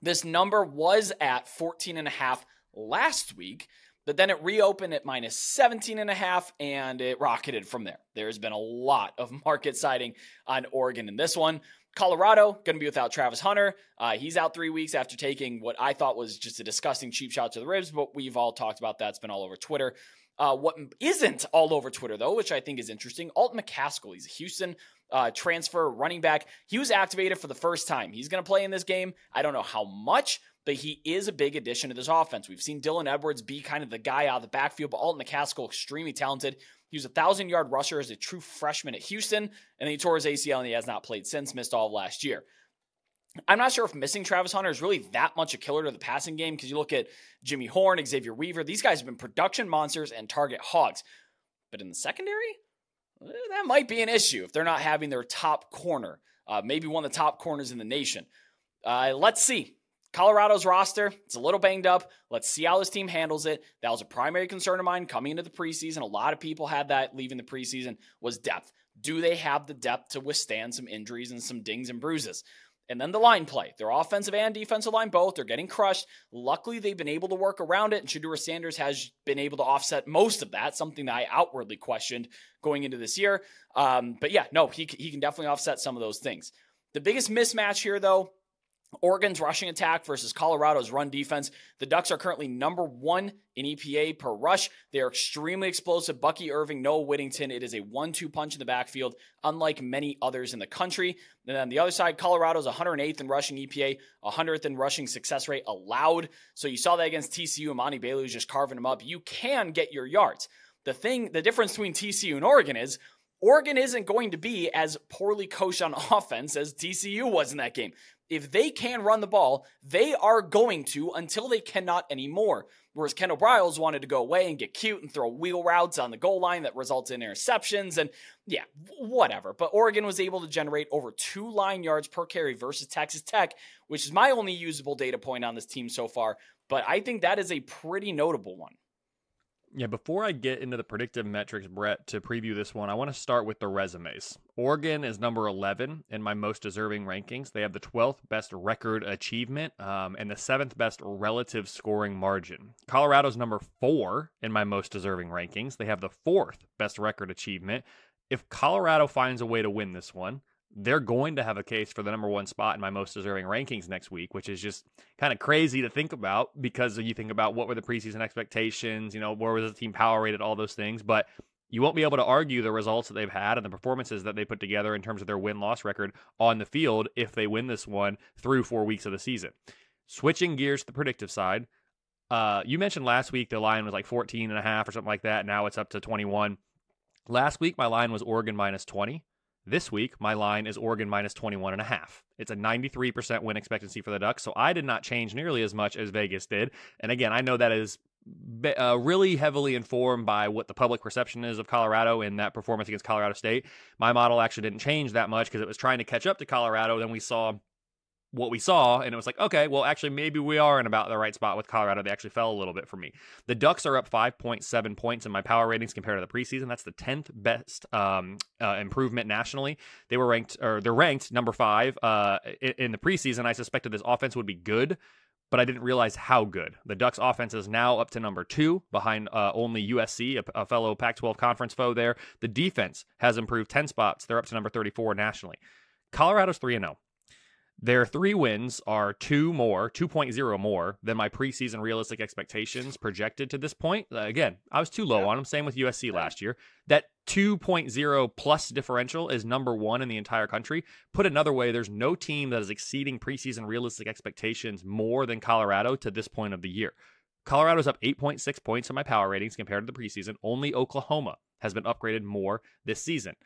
This number was at 14 and a half last week. But then it reopened at minus 17 and a half and it rocketed from there. There's been a lot of market siding on Oregon in this one. Colorado going to be without Travis Hunter. Uh, he's out three weeks after taking what I thought was just a disgusting cheap shot to the ribs, but we've all talked about that. It's been all over Twitter. Uh, what isn't all over Twitter, though, which I think is interesting, Alton McCaskill. He's a Houston uh, transfer running back. He was activated for the first time. He's going to play in this game. I don't know how much, but he is a big addition to this offense. We've seen Dylan Edwards be kind of the guy out of the backfield, but Alton McCaskill, extremely talented. He was a thousand yard rusher as a true freshman at Houston, and then he tore his ACL and he has not played since, missed all of last year. I'm not sure if missing Travis Hunter is really that much a killer to the passing game because you look at Jimmy Horn, Xavier Weaver, these guys have been production monsters and target hogs. But in the secondary, eh, that might be an issue if they're not having their top corner, uh, maybe one of the top corners in the nation. Uh, let's see. Colorado's roster, it's a little banged up. Let's see how this team handles it. That was a primary concern of mine coming into the preseason. A lot of people had that leaving the preseason was depth. Do they have the depth to withstand some injuries and some dings and bruises? And then the line play. Their offensive and defensive line both. They're getting crushed. Luckily, they've been able to work around it, and Shedeur Sanders has been able to offset most of that, something that I outwardly questioned going into this year. Um, but yeah, no, he, he can definitely offset some of those things. The biggest mismatch here, though, Oregon's rushing attack versus Colorado's run defense. The Ducks are currently number one in EPA per rush. They are extremely explosive. Bucky Irving, Noah Whittington. It is a one two punch in the backfield, unlike many others in the country. And then on the other side, Colorado's 108th in rushing EPA, 100th in rushing success rate allowed. So you saw that against TCU. Emani Bailey was just carving them up. You can get your yards. The thing, the difference between TCU and Oregon is Oregon isn't going to be as poorly coached on offense as TCU was in that game if they can run the ball, they are going to until they cannot anymore. Whereas Kendall Briles wanted to go away and get cute and throw wheel routes on the goal line that results in interceptions and yeah, whatever. But Oregon was able to generate over two line yards per carry versus Texas Tech, which is my only usable data point on this team so far. But I think that is a pretty notable one. Yeah, before I get into the predictive metrics, Brett, to preview this one, I want to start with the resumes. Oregon is number 11 in my most deserving rankings. They have the 12th best record achievement um, and the 7th best relative scoring margin. Colorado's number four in my most deserving rankings. They have the fourth best record achievement. If Colorado finds a way to win this one, they're going to have a case for the number one spot in my most deserving rankings next week, which is just kind of crazy to think about because you think about what were the preseason expectations, you know, where was the team power rated, all those things. But you won't be able to argue the results that they've had and the performances that they put together in terms of their win loss record on the field if they win this one through four weeks of the season. Switching gears to the predictive side, uh, you mentioned last week the line was like 14 and a half or something like that. Now it's up to 21. Last week, my line was Oregon minus 20. This week, my line is Oregon minus 21 and a half. It's a 93% win expectancy for the Ducks, so I did not change nearly as much as Vegas did. And again, I know that is uh, really heavily informed by what the public perception is of Colorado in that performance against Colorado State. My model actually didn't change that much because it was trying to catch up to Colorado. Then we saw what we saw, and it was like, okay, well, actually, maybe we are in about the right spot with Colorado. They actually fell a little bit for me. The Ducks are up 5.7 points in my power ratings compared to the preseason. That's the 10th best um, uh, improvement nationally. They were ranked, or they're ranked number five uh, in, in the preseason. I suspected this offense would be good but I didn't realize how good. The Ducks offense is now up to number two behind uh, only USC, a, a fellow Pac 12 conference foe there. The defense has improved 10 spots. They're up to number 34 nationally. Colorado's 3 0. Their three wins are two more, 2.0 more than my preseason realistic expectations projected to this point. Uh, again, I was too low yeah. on them. Same with USC last year. That 2.0 plus differential is number one in the entire country. Put another way, there's no team that is exceeding preseason realistic expectations more than Colorado to this point of the year. Colorado's up 8.6 points in my power ratings compared to the preseason. Only Oklahoma has been upgraded more this season.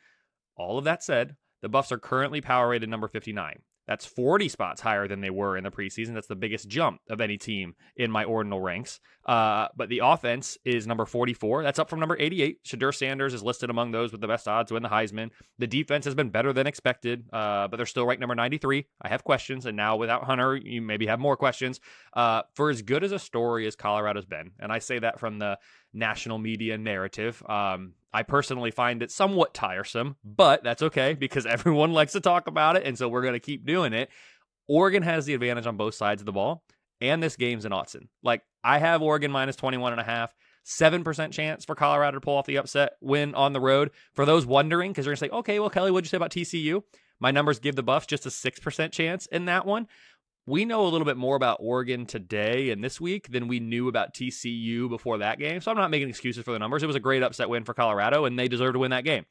All of that said, the Buffs are currently power rated number 59. That's 40 spots higher than they were in the preseason. That's the biggest jump of any team in my ordinal ranks. Uh, but the offense is number 44. That's up from number 88. Shedeur Sanders is listed among those with the best odds to win the Heisman. The defense has been better than expected, uh, but they're still ranked number 93. I have questions, and now without Hunter, you maybe have more questions. Uh, for as good as a story as Colorado's been, and I say that from the national media narrative. Um, I personally find it somewhat tiresome, but that's okay because everyone likes to talk about it. And so we're going to keep doing it. Oregon has the advantage on both sides of the ball. And this game's in Autzen. Like, I have Oregon minus 21 and a half. 7% chance for Colorado to pull off the upset win on the road. For those wondering, because you're going to say, okay, well, Kelly, what'd you say about TCU? My numbers give the Buffs just a 6% chance in that one we know a little bit more about Oregon today and this week than we knew about TCU before that game. So I'm not making excuses for the numbers. It was a great upset win for Colorado, and they deserve to win that game.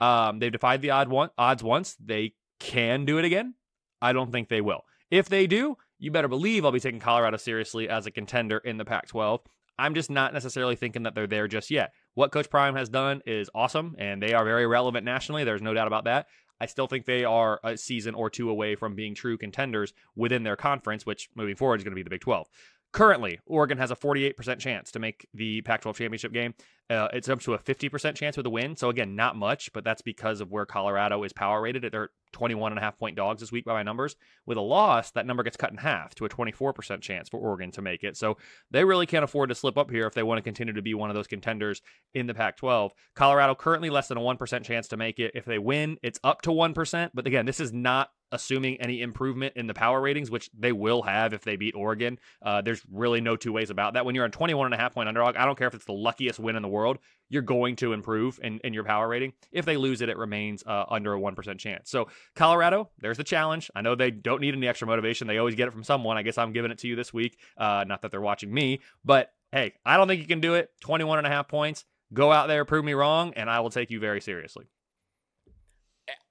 Um, they've defied the odd one, odds once. They can do it again. I don't think they will. If they do, you better believe I'll be taking Colorado seriously as a contender in the Pac 12. I'm just not necessarily thinking that they're there just yet. What Coach Prime has done is awesome, and they are very relevant nationally. There's no doubt about that. I still think they are a season or two away from being true contenders within their conference, which moving forward is going to be the Big 12. Currently, Oregon has a 48% chance to make the Pac 12 championship game. Uh, it's up to a 50% chance with a win. So, again, not much, but that's because of where Colorado is power rated. They're 21 and a half point dogs this week by my numbers. With a loss, that number gets cut in half to a 24% chance for Oregon to make it. So, they really can't afford to slip up here if they want to continue to be one of those contenders in the Pac 12. Colorado currently less than a 1% chance to make it. If they win, it's up to 1%. But again, this is not assuming any improvement in the power ratings, which they will have if they beat Oregon. Uh, there's really no two ways about that. When you're on 21 and a half point underdog, I don't care if it's the luckiest win in the world, you're going to improve in, in your power rating. If they lose it, it remains uh, under a 1% chance. So, Colorado, there's the challenge. I know they don't need any extra motivation. They always get it from someone. I guess I'm giving it to you this week. Uh, not that they're watching me, but hey, I don't think you can do it. 21 and a half points. Go out there, prove me wrong, and I will take you very seriously.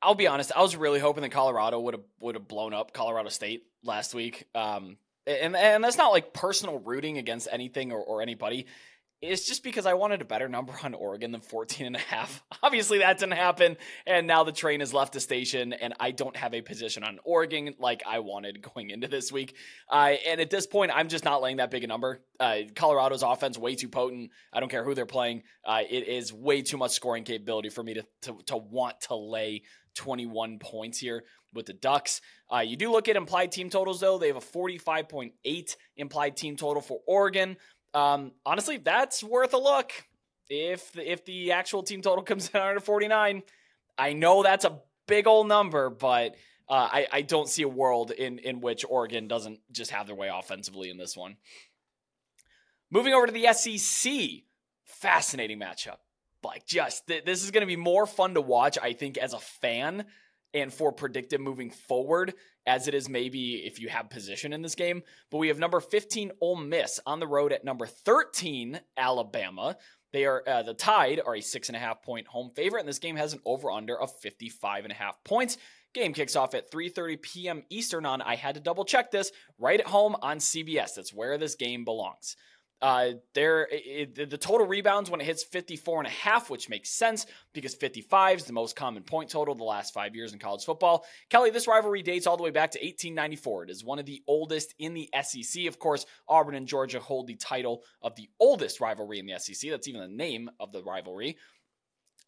I'll be honest. I was really hoping that Colorado would have would have blown up Colorado State last week. Um, and and that's not like personal rooting against anything or, or anybody. It's just because I wanted a better number on Oregon than 14 and a half. Obviously that didn't happen and now the train has left the station and I don't have a position on Oregon like I wanted going into this week. Uh, and at this point I'm just not laying that big a number. Uh, Colorado's offense way too potent. I don't care who they're playing. Uh, it is way too much scoring capability for me to, to, to want to lay 21 points here with the Ducks. Uh, you do look at implied team totals, though. They have a 45.8 implied team total for Oregon. Um, honestly, that's worth a look. If the, if the actual team total comes in under 49, I know that's a big old number, but uh, I, I don't see a world in, in which Oregon doesn't just have their way offensively in this one. Moving over to the SEC, fascinating matchup. Like, just th- this is going to be more fun to watch, I think, as a fan and for predictive moving forward as it is maybe if you have position in this game. But we have number 15 Ole Miss on the road at number 13 Alabama. They are uh, the Tide are a six and a half point home favorite, and this game has an over under of 55 and a half points. Game kicks off at 3:30 p.m. Eastern on I had to double check this right at home on CBS. That's where this game belongs. Uh, there, it, the total rebounds when it hits 54 and a half, which makes sense because 55 is the most common point total the last five years in college football. Kelly, this rivalry dates all the way back to 1894. It is one of the oldest in the SEC. Of course, Auburn and Georgia hold the title of the oldest rivalry in the SEC. That's even the name of the rivalry.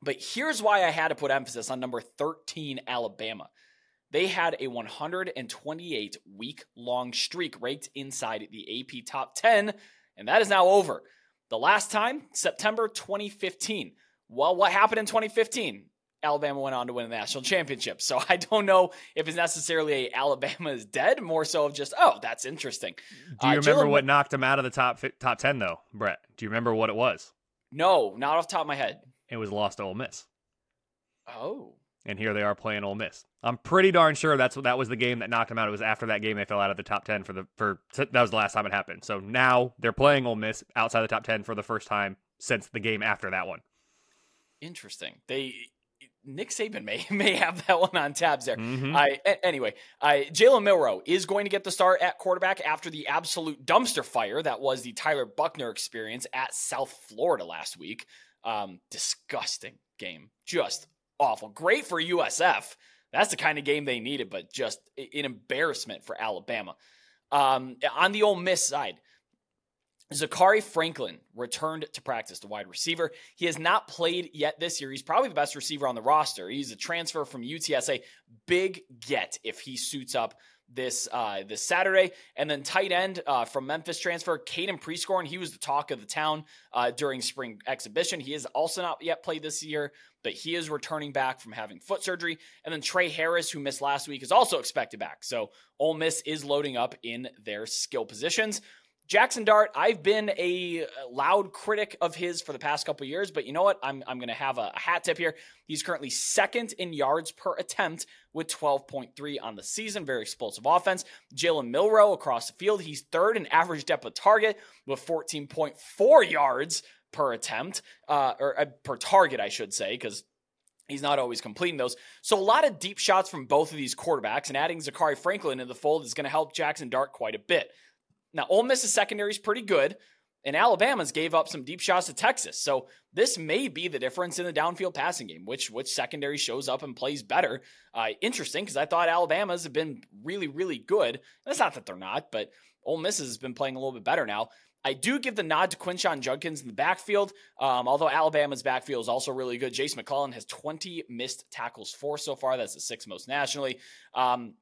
But here's why I had to put emphasis on number 13, Alabama. They had a 128 week long streak ranked inside the AP top 10 and that is now over. The last time, September 2015. Well, what happened in 2015? Alabama went on to win the national championship. So I don't know if it's necessarily a Alabama is dead, more so of just, oh, that's interesting. Do you uh, remember what knocked them out of the top top 10 though, Brett? Do you remember what it was? No, not off the top of my head. It was lost to Ole Miss. Oh and here they are playing Ole Miss. I'm pretty darn sure that's what that was the game that knocked them out. It was after that game they fell out of the top ten for the for that was the last time it happened. So now they're playing Ole Miss outside the top ten for the first time since the game after that one. Interesting. They Nick Saban may may have that one on tabs there. Mm-hmm. I anyway, I Jalen Milroe is going to get the start at quarterback after the absolute dumpster fire that was the Tyler Buchner experience at South Florida last week. Um, disgusting game, just awful. Great for USF. That's the kind of game they needed, but just an embarrassment for Alabama. Um, on the Ole Miss side, Zakhari Franklin returned to practice, the wide receiver. He has not played yet this year. He's probably the best receiver on the roster. He's a transfer from UTSA. Big get if he suits up this uh, this Saturday. And then tight end uh, from Memphis transfer, Caden Prieskorn. He was the talk of the town uh, during spring exhibition. He has also not yet played this year, but he is returning back from having foot surgery. And then Tre Harris, who missed last week, is also expected back. So Ole Miss is loading up in their skill positions. Jackson Dart, I've been a loud critic of his for the past couple years, but you know what? I'm, I'm going to have a, a, hat tip here. He's currently second in yards per attempt with 12.3 on the season. Very explosive offense. Jalen Milroe across the field, he's third in average depth of target with 14.4 yards per attempt, uh, or uh, per target, I should say, because He's not always completing those. So a lot of deep shots from both of these quarterbacks, and adding Zakhari Franklin in the fold is going to help Jackson Dart quite a bit. Now, Ole Miss's secondary is pretty good, and Alabama's gave up some deep shots to Texas. So this may be the difference in the downfield passing game, which which secondary shows up and plays better. Uh, interesting because I thought Alabama's have been really, really good. That's not that they're not, but Ole Miss has been playing a little bit better now. I do give the nod to Quinshon Judkins in the backfield, um, although Alabama's backfield is also really good. Jase McClellan has 20 missed tackles for so far. That's the sixth most nationally. Um,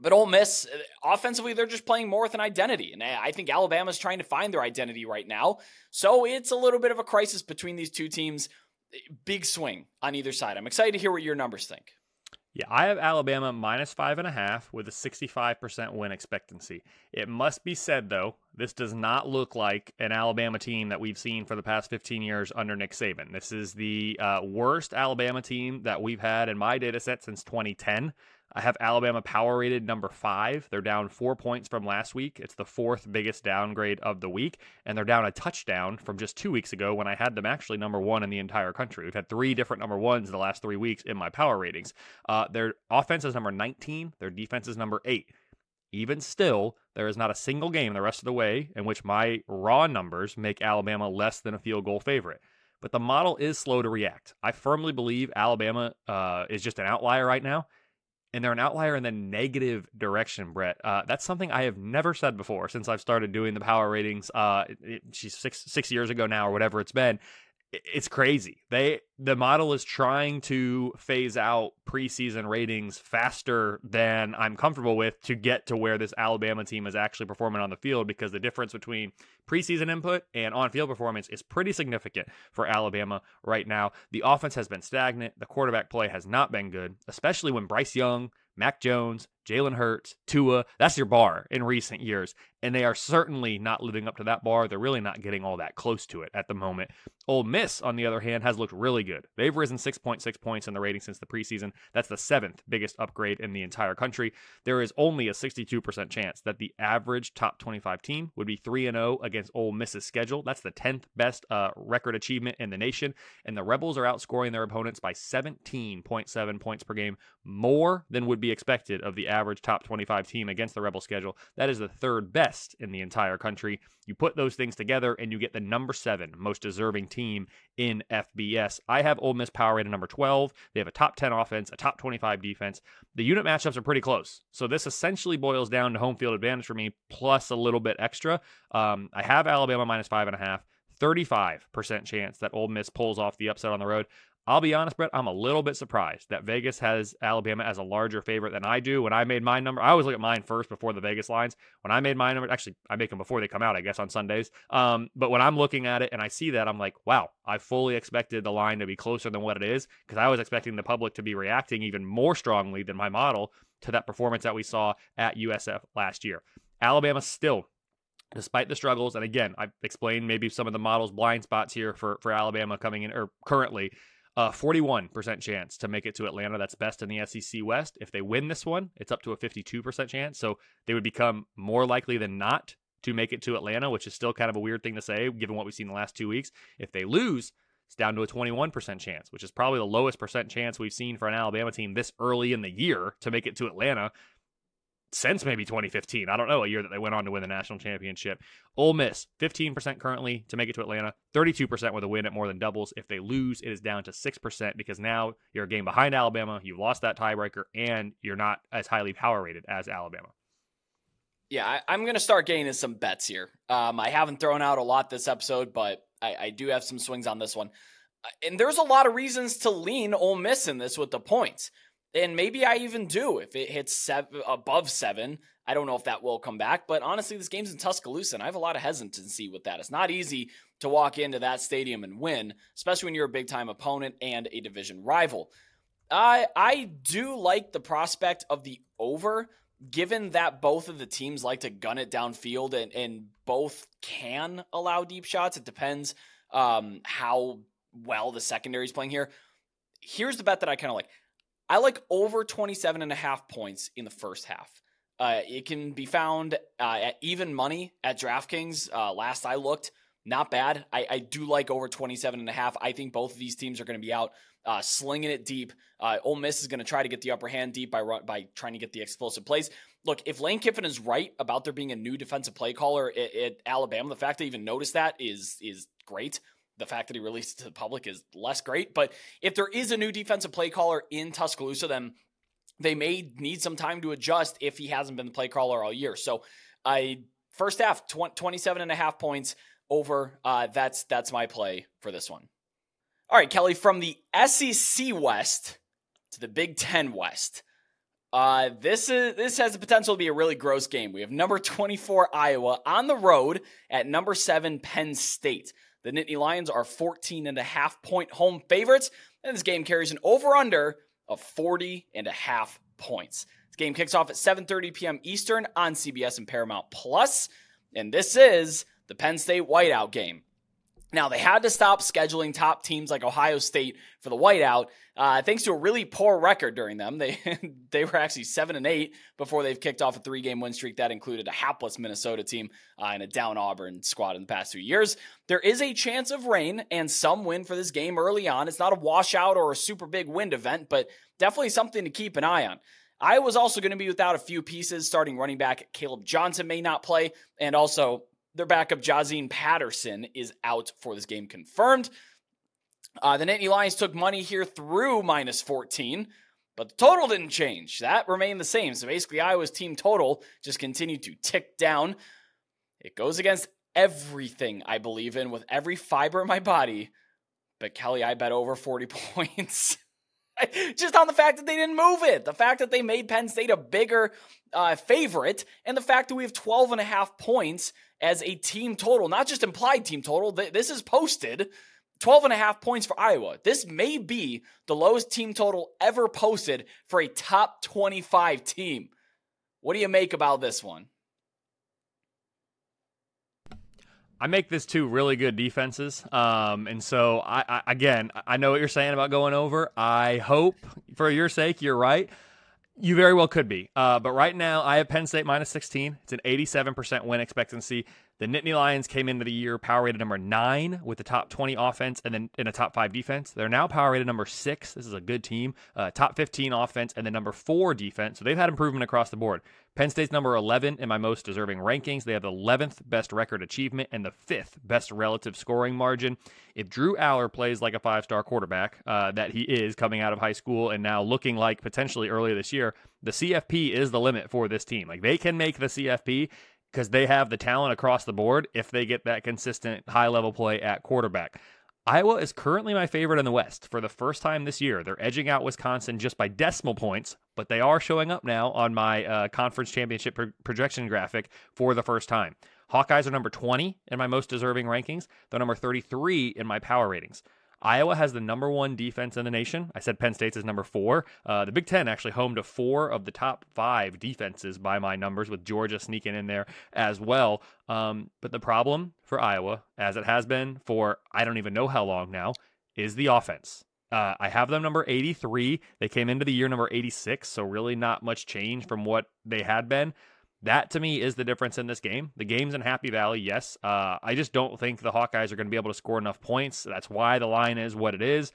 but Ole Miss, uh, offensively, they're just playing more with an identity. And I think Alabama's trying to find their identity right now. So it's a little bit of a crisis between these two teams. Big swing on either side. I'm excited to hear what your numbers think. Yeah, I have Alabama minus five and a half with a 65% win expectancy. It must be said, though, this does not look like an Alabama team that we've seen for the past 15 years under Nick Saban. This is the uh, worst Alabama team that we've had in my data set since 2010. I have Alabama power rated number five. They're down four points from last week. It's the fourth biggest downgrade of the week, and they're down a touchdown from just two weeks ago when I had them actually number one in the entire country. We've had three different number ones the last three weeks in my power ratings. Uh, their offense is number 19, their defense is number eight. Even still, there is not a single game the rest of the way in which my raw numbers make Alabama less than a field goal favorite but the model is slow to react. I firmly believe Alabama uh, is just an outlier right now and they're an outlier in the negative direction, Brett. Uh, that's something I have never said before since I've started doing the power ratings. Uh, it, she's six six years ago now, or whatever it's been it's crazy. They the model is trying to phase out preseason ratings faster than I'm comfortable with to get to where this Alabama team is actually performing on the field because the difference between preseason input and on-field performance is pretty significant for Alabama right now. The offense has been stagnant, the quarterback play has not been good, especially when Bryce Young, Mac Jones, Jalen Hurts, Tua. That's your bar in recent years. And they are certainly not living up to that bar. They're really not getting all that close to it at the moment. Ole Miss, on the other hand, has looked really good. They've risen 6.6 points in the rating since the preseason. That's the seventh biggest upgrade in the entire country. There is only a 62% chance that the average top 25 team would be 3 0 against Ole Miss's schedule. That's the 10th best uh, record achievement in the nation. And the Rebels are outscoring their opponents by 17.7 points per game, more than would be expected of the average top 25 team against the Rebel schedule. That is the third best in the entire country. You put those things together and you get the number seven most deserving team in FBS. I have Ole Miss power rated number 12. They have a top 10 offense, a top 25 defense. The unit matchups are pretty close. So this essentially boils down to home field advantage for me, plus a little bit extra. Um, I have Alabama minus five and a half. 35% chance that Ole Miss pulls off the upset on the road. I'll be honest, Brett, I'm a little bit surprised that Vegas has Alabama as a larger favorite than I do. When I made my number, I always look at mine first before the Vegas lines. When I made my number, actually, I make them before they come out, I guess, on Sundays. Um, but when I'm looking at it and I see that, I'm like, wow, I fully expected the line to be closer than what it is because I was expecting the public to be reacting even more strongly than my model to that performance that we saw at USF last year. Alabama still despite the struggles and again i've explained maybe some of the models blind spots here for for alabama coming in or currently a 41% chance to make it to Atlanta. That's best in the SEC West. If they win this one, it's up to a 52% chance. So they would become more likely than not to make it to Atlanta, which is still kind of a weird thing to say given what we've seen the last two weeks. If they lose, it's down to a 21% chance, which is probably the lowest percent chance we've seen for an Alabama team this early in the year to make it to Atlanta since maybe 2015. I don't know, a year that they went on to win the national championship. Ole Miss, 15% currently to make it to Atlanta, 32% with a win at more than doubles. If they lose, it is down to 6% because now you're a game behind Alabama. You've lost that tiebreaker, and you're not as highly power rated as Alabama. Yeah, I, am going to start getting some bets here. Um, I haven't thrown out a lot this episode, but I, I do have some swings on this one. Uh, and there's a lot of reasons to lean Ole Miss in this with the points. And maybe I even do if it hits seven, above seven. I don't know if that will come back, but honestly, this game's in Tuscaloosa, and I have a lot of hesitancy with that. It's not easy to walk into that stadium and win, especially when you're a big time opponent and a division rival. I I do like the prospect of the over, given that both of the teams like to gun it downfield and, and both can allow deep shots. It depends um, how well the secondary is playing here. Here's the bet that I kind of like. I like over 27 and a half points in the first half. Uh, it can be found uh, at even money at DraftKings. Uh, last I looked, not bad. I, I, do like over 27 and a half. I think both of these teams are going to be out uh, slinging it deep. Uh, Ole Miss is going to try to get the upper hand deep by by trying to get the explosive plays. Look, if Lane Kiffin is right about there being a new defensive play caller at, at Alabama, the fact that even noticed that is is great the fact that he released it to the public is less great. But if there is a new defensive play caller in Tuscaloosa, then they may need some time to adjust if he hasn't been the play caller all year. So I first half 27 and a half points over uh, that's that's my play for this one. All right, Kelly from the SEC West to the Big 10 West. Uh, this is this has the potential to be a really gross game. We have number 24 Iowa on the road at number 7 Penn State. The Nittany Lions are 14 and a half point home favorites, and this game carries an over under of 40 and a half points. This game kicks off at 7:30 p.m. Eastern on CBS and Paramount Plus, and this is the Penn State whiteout game. Now, they had to stop scheduling top teams like Ohio State for the whiteout, uh, thanks to a really poor record during them. They they were actually seven and eight before they've kicked off a three game win streak that included a hapless Minnesota team uh, and a down Auburn squad in the past two years. There is a chance of rain and some wind for this game early on. It's not a washout or a super big wind event, but definitely something to keep an eye on. I was also going to be without a few pieces. Starting running back Kaleb Johnson may not play, and also their backup, Jaziun Patterson, is out for this game confirmed. Uh, the Nittany Lions took money here through minus 14, but the total didn't change. That remained the same. So basically, Iowa's team total just continued to tick down. It goes against everything I believe in with every fiber in my body. But Kelly, I bet over 40 points. just on the fact that they didn't move it, the fact that they made Penn State a bigger uh, favorite, and the fact that we have 12 and a half points as a team total, not just implied team total. This is posted 12 and a half points for Iowa. This may be the lowest team total ever posted for a top 25 team. What do you make about this one? I make this two really good defenses. Um, and so I, I, again, I know what you're saying about going over. I hope for your sake you're right. You very well could be. Uh, but right now I have Penn State minus 16. It's an 87% win expectancy. The Nittany Lions came into the year power rated number nine with the top 20 offense and then in a top five defense. They're now power rated number six. This is a good team. Uh, top 15 offense and the number four defense. So they've had improvement across the board. Penn State's number 11 in my most deserving rankings. They have the 11th best record achievement and the fifth best relative scoring margin. If Drew Allar plays like a five star quarterback uh, that he is coming out of high school and now looking like potentially earlier this year, the CFP is the limit for this team. Like they can make the CFP because they have the talent across the board if they get that consistent high level play at quarterback. Iowa is currently my favorite in the West for the first time this year. They're edging out Wisconsin just by decimal points, but they are showing up now on my uh, conference championship pro- projection graphic for the first time. Hawkeyes are number 20 in my most deserving rankings. They're number 33 in my power ratings. Iowa has the number one defense in the nation. I said Penn State's is number four. Uh, the Big Ten actually home to four of the top five defenses by my numbers, with Georgia sneaking in there as well. Um, but the problem for Iowa, as it has been for I don't even know how long now, is the offense. Uh, I have them number 83. They came into the year number 86, so really not much change from what they had been. That to me is the difference in this game. The game's in Happy Valley, yes. Uh, I just don't think the Hawkeyes are going to be able to score enough points. That's why the line is what it is.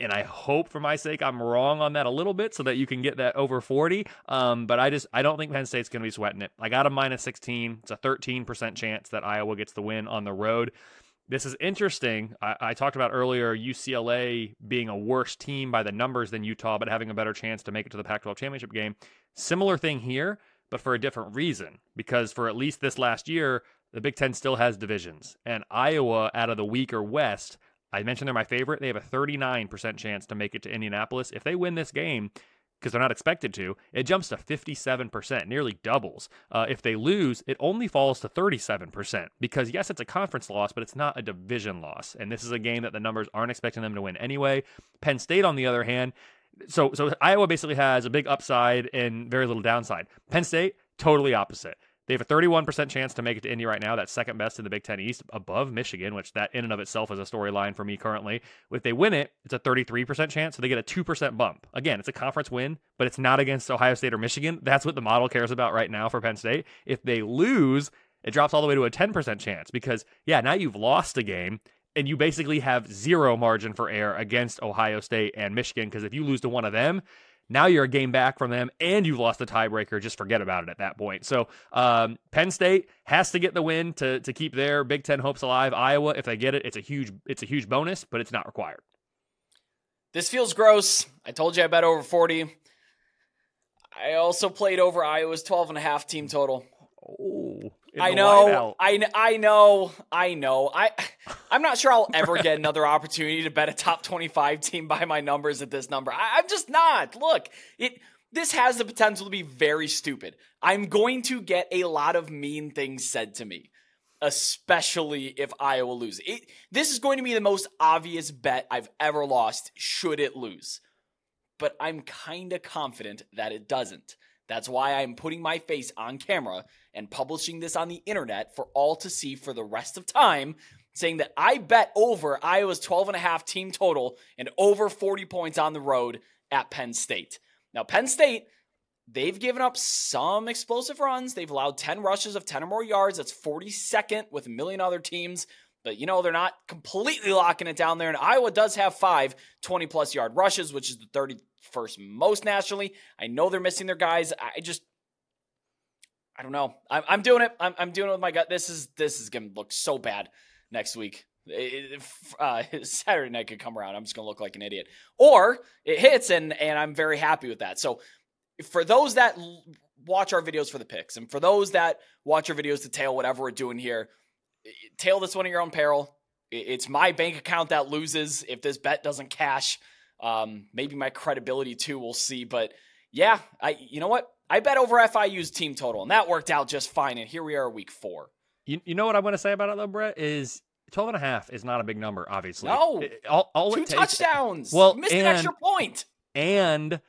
And I hope for my sake I'm wrong on that a little bit so that you can get that over 40. Um, but I just I don't think Penn State's going to be sweating it. I got a minus 16. It's a 13% chance that Iowa gets the win on the road. This is interesting. I, I, talked about earlier UCLA being a worse team by the numbers than Utah, but having a better chance to make it to the Pac 12 championship game. Similar thing here but for a different reason. Because for at least this last year, the Big Ten still has divisions. And Iowa, out of the weaker West, I mentioned they're my favorite. They have a 39% chance to make it to Indianapolis. If they win this game, because they're not expected to, it jumps to 57%, nearly doubles. Uh, if they lose, it only falls to 37%. Because, yes, it's a conference loss, but it's not a division loss. And this is a game that the numbers aren't expecting them to win anyway. Penn State, on the other hand, so so Iowa basically has a big upside and very little downside. Penn State totally opposite. They have a 31% chance to make it to Indy right now. That's second best in the Big Ten East, above Michigan, which that in and of itself is a storyline for me currently. If they win it, it's a 33% chance, so they get a 2% bump. Again, it's a conference win, but it's not against Ohio State or Michigan. That's what the model cares about right now for Penn State. If they lose, it drops all the way to a 10% chance because, yeah, now you've lost a game and you basically have zero margin for error against Ohio State and Michigan because if you lose to one of them, now you're a game back from them and you've lost the tiebreaker. Just forget about it at that point. So um, Penn State has to get the win to to keep their Big Ten hopes alive. Iowa, if they get it, it's a huge it's a huge bonus, but it's not required. This feels gross. I told you I bet over 40. I also played over Iowa's 12 and a half team total. Oh. I know, I, I know, I know. I I'm not sure I'll ever get another opportunity to bet a top 25 team by my numbers at this number. I, I'm just not. Look, it this has the potential to be very stupid. I'm going to get a lot of mean things said to me, especially if Iowa loses. It, this is going to be the most obvious bet I've ever lost should it lose. But I'm kind of confident that it doesn't. That's why I'm putting my face on camera and publishing this on the internet for all to see for the rest of time, saying that I bet over Iowa's 12 and a half team total and over 40 points on the road at Penn State. Now, Penn State, they've given up some explosive runs. They've allowed 10 rushes of 10 or more yards. That's 42nd with a million other teams. But, you know, they're not completely locking it down there. And Iowa does have five 20 plus yard rushes, which is the 30, first most nationally. I know they're missing their guys. I just, I don't know. I'm, I'm doing it. I'm, I'm doing it with my gut. This is this is gonna look so bad next week. It, uh, Saturday night could come around. I'm just gonna look like an idiot, or it hits, and and I'm very happy with that. So, for those that watch our videos for the picks, and for those that watch our videos to tail whatever we're doing here, tail this one at your own peril. It's my bank account that loses if this bet doesn't cash. Um, maybe my credibility too. We'll see. But yeah, I you know what? I bet over FIU's team total, and that worked out just fine. And here we are, week four. You, you know what I'm going to say about it though, Brett is 12 and a half is not a big number, obviously. No, it, all, all two takes, touchdowns. Well, missed and, an extra point, and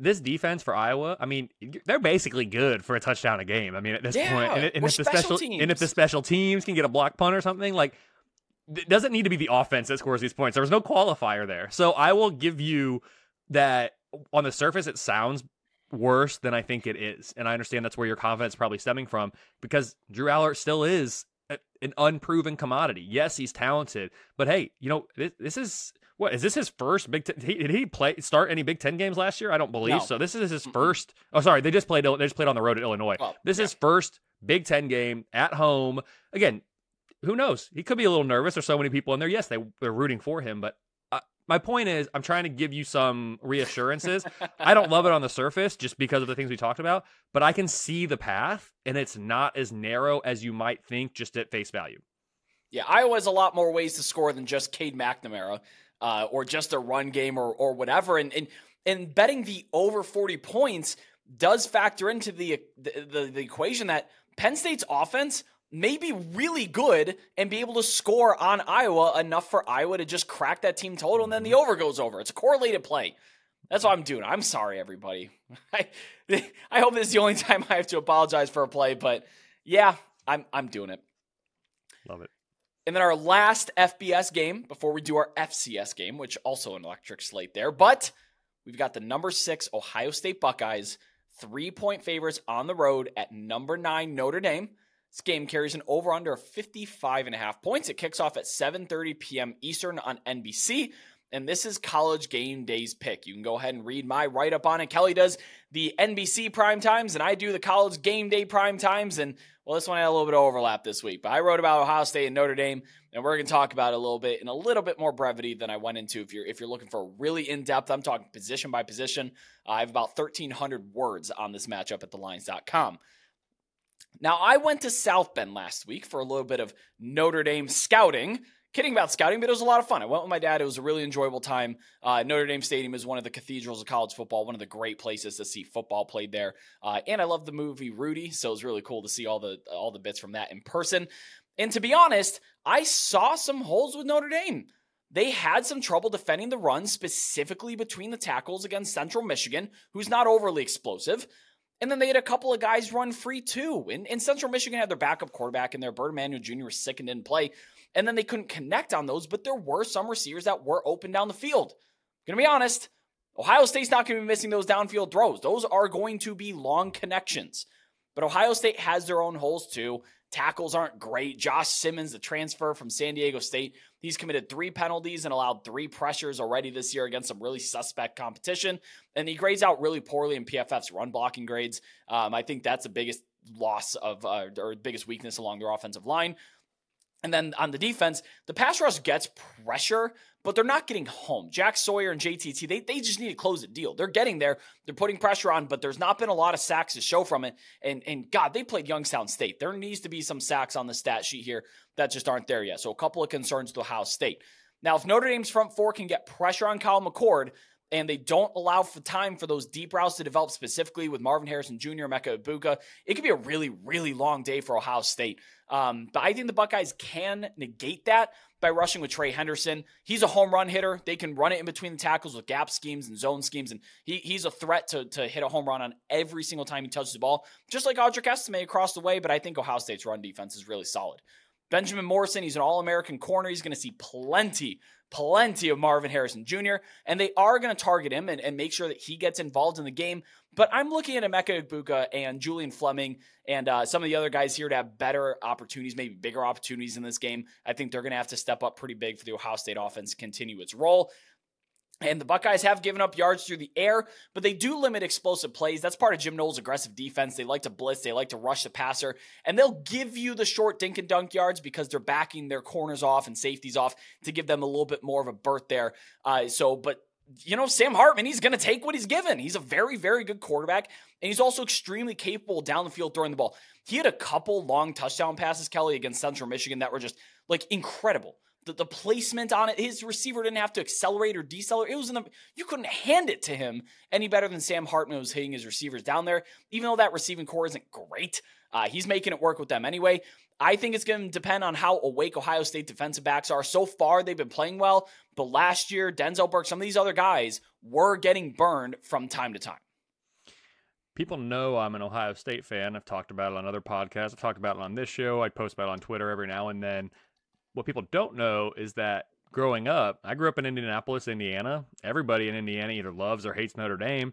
this defense for Iowa, I mean, they're basically good for a touchdown a game. I mean, at this yeah, point, and, and if the special teams. and if the special teams can get a block punt or something, like it doesn't need to be the offense that scores these points. There was no qualifier there, so I will give you that. On the surface, it sounds worse than I think it is, and I understand that's where your confidence is probably stemming from because Drew Allar still is an unproven commodity. Yes, he's talented, but hey, you know this, this is what is this his first Big Ten? Did he play start any Big Ten games last year? I don't believe no. so. This is his first. Oh, sorry, they just played. They just played on the road at Illinois. Well, this yeah. is first Big Ten game at home. Again, who knows? He could be a little nervous. There's so many people in there. Yes, they they're rooting for him, but uh, my point is, I'm trying to give you some reassurances. I don't love it on the surface just because of the things we talked about, but I can see the path, and it's not as narrow as you might think just at face value. Yeah, Iowa has a lot more ways to score than just Cade McNamara uh, or just a run game or or whatever. And and and betting the over 40 points does factor into the, the, the, the equation that Penn State's offense may be really good and be able to score on Iowa enough for Iowa to just crack that team total and then the over goes over. It's a correlated play. That's what I'm doing. I'm sorry, everybody. I, I hope this is the only time I have to apologize for a play, but yeah, I'm I'm doing it. Love it. And then our last FBS game before we do our FCS game, which also an electric slate there. But we've got the number six Ohio State Buckeyes, three point favorites on the road at number nine Notre Dame. This game carries an over under of 55 and a half points. It kicks off at 7:30 p.m. Eastern on NBC. And this is college game days pick. You can go ahead and read my write up on it. Kelley does the NBC prime times, and I do the college game day prime times. And well, this one had a little bit of overlap this week, but I wrote about Ohio State and Notre Dame, and we're going to talk about it a little bit in a little bit more brevity than I went into. If you're if you're looking for really in depth, I'm talking position by position. I have about 1,300 words on this matchup at thelines.com. Now, I went to South Bend last week for a little bit of Notre Dame scouting kidding about scouting, but it was a lot of fun. I went with my dad. It was a really enjoyable time. Uh, Notre Dame Stadium is one of the cathedrals of college football, one of the great places to see football played there. Uh, and I love the movie Rudy, so it was really cool to see all the all the bits from that in person. And to be honest, I saw some holes with Notre Dame. They had some trouble defending the run, specifically between the tackles against Central Michigan, who's not overly explosive. And then they had a couple of guys run free too. And, and Central Michigan had their backup quarterback in there. Bert Emanuel Jr. was sick and didn't play and then they couldn't connect on those, but there were some receivers that were open down the field. Gonna be honest, Ohio State's not gonna be missing those downfield throws. Those are going to be long connections. But Ohio State has their own holes too. Tackles aren't great. Josh Simmons, the transfer from San Diego State, he's committed three penalties and allowed three pressures already this year against some really suspect competition. And he grades out really poorly in PFF's run blocking grades. Um, I think that's the biggest loss of, uh, or biggest weakness along their offensive line. And then on the defense, the pass rush gets pressure, but they're not getting home. Jack Sawyer and JTT, they, they just need to close the deal. They're getting there. They're putting pressure on, but there's not been a lot of sacks to show from it. And, and God, they played Youngstown State. There needs to be some sacks on the stat sheet here that just aren't there yet. So a couple of concerns to Ohio State. Now, if Notre Dame's front four can get pressure on Kyle McCord, and they don't allow for time for those deep routes to develop specifically with Marvin Harrison Jr. Emeka Egbuka, it could be a really, really long day for Ohio State. Um, but I think the Buckeyes can negate that by rushing with Trey Henderson. He's a home run hitter. They can run it in between the tackles with gap schemes and zone schemes, and he, he's a threat to, to hit a home run on every single time he touches the ball, just like Audric Estime across the way. But I think Ohio State's run defense is really solid. Benjamin Morrison, he's an All American corner. He's going to see plenty plenty of Marvin Harrison Jr., and they are going to target him and, and, make sure that he gets involved in the game. But I'm looking at Emeka Egbuka and Julian Fleming and uh, some of the other guys here to have better opportunities, maybe bigger opportunities in this game. I think they're going to have to step up pretty big for the Ohio State offense to continue its role. And the Buckeyes have given up yards through the air, but they do limit explosive plays. That's part of Jim Knowles' aggressive defense. They like to blitz, they like to rush the passer, and they'll give you the short dink and dunk yards because they're backing their corners off and safeties off to give them a little bit more of a berth there. Uh, so, but you know, Sam Hartman, he's going to take what he's given. He's a very, very good quarterback, and he's also extremely capable down the field throwing the ball. He had a couple long touchdown passes, Kelley, against Central Michigan that were just like incredible the, the placement on it. His receiver didn't have to accelerate or decelerate. It was in the you couldn't hand it to him any better than Sam Hartman was hitting his receivers down there. Even though that receiving core isn't great, uh, he's making it work with them anyway. I think it's going to depend on how awake Ohio State defensive backs are. So far, they've been playing well, but last year, Denzel Burke, some of these other guys were getting burned from time to time. people know I'm an Ohio State fan. I've talked about it on other podcasts. I've talked about it on this show. I post about it on Twitter every now and then. What people don't know is that growing up, I grew up in Indianapolis, Indiana. Everybody in Indiana either loves or hates Notre Dame.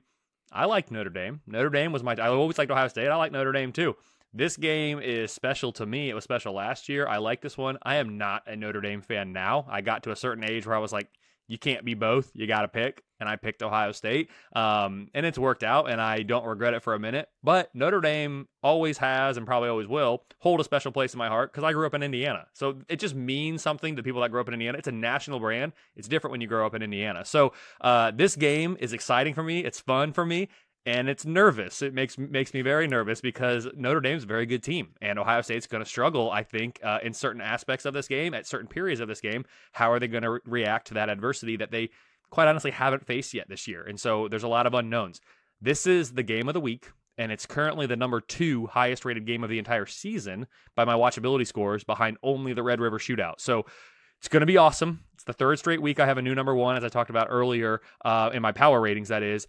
I liked Notre Dame. Notre Dame was my. I always liked Ohio State. I like Notre Dame too. This game is special to me. It was special last year. I like this one. I am not a Notre Dame fan now. I got to a certain age where I was like, you can't be both. You got to pick. And I picked Ohio State. Um, and it's worked out, and I don't regret it for a minute. But Notre Dame always has and probably always will hold a special place in my heart because I grew up in Indiana. So it just means something to people that grew up in Indiana. It's a national brand. It's different when you grow up in Indiana. So uh, this game is exciting for me. It's fun for me and it's nervous. It makes makes me very nervous because Notre Dame's a very good team, and Ohio State's going to struggle. I think uh, in certain aspects of this game, at certain periods of this game, how are they going to re- react to that adversity that they quite honestly haven't faced yet this year? And so there's a lot of unknowns. This is the game of the week, and it's currently the number two highest rated game of the entire season by my watchability scores, behind only the Red River Shootout. So. It's going to be awesome. It's the third straight week I have a new number one, as I talked about earlier uh, in my power ratings, that is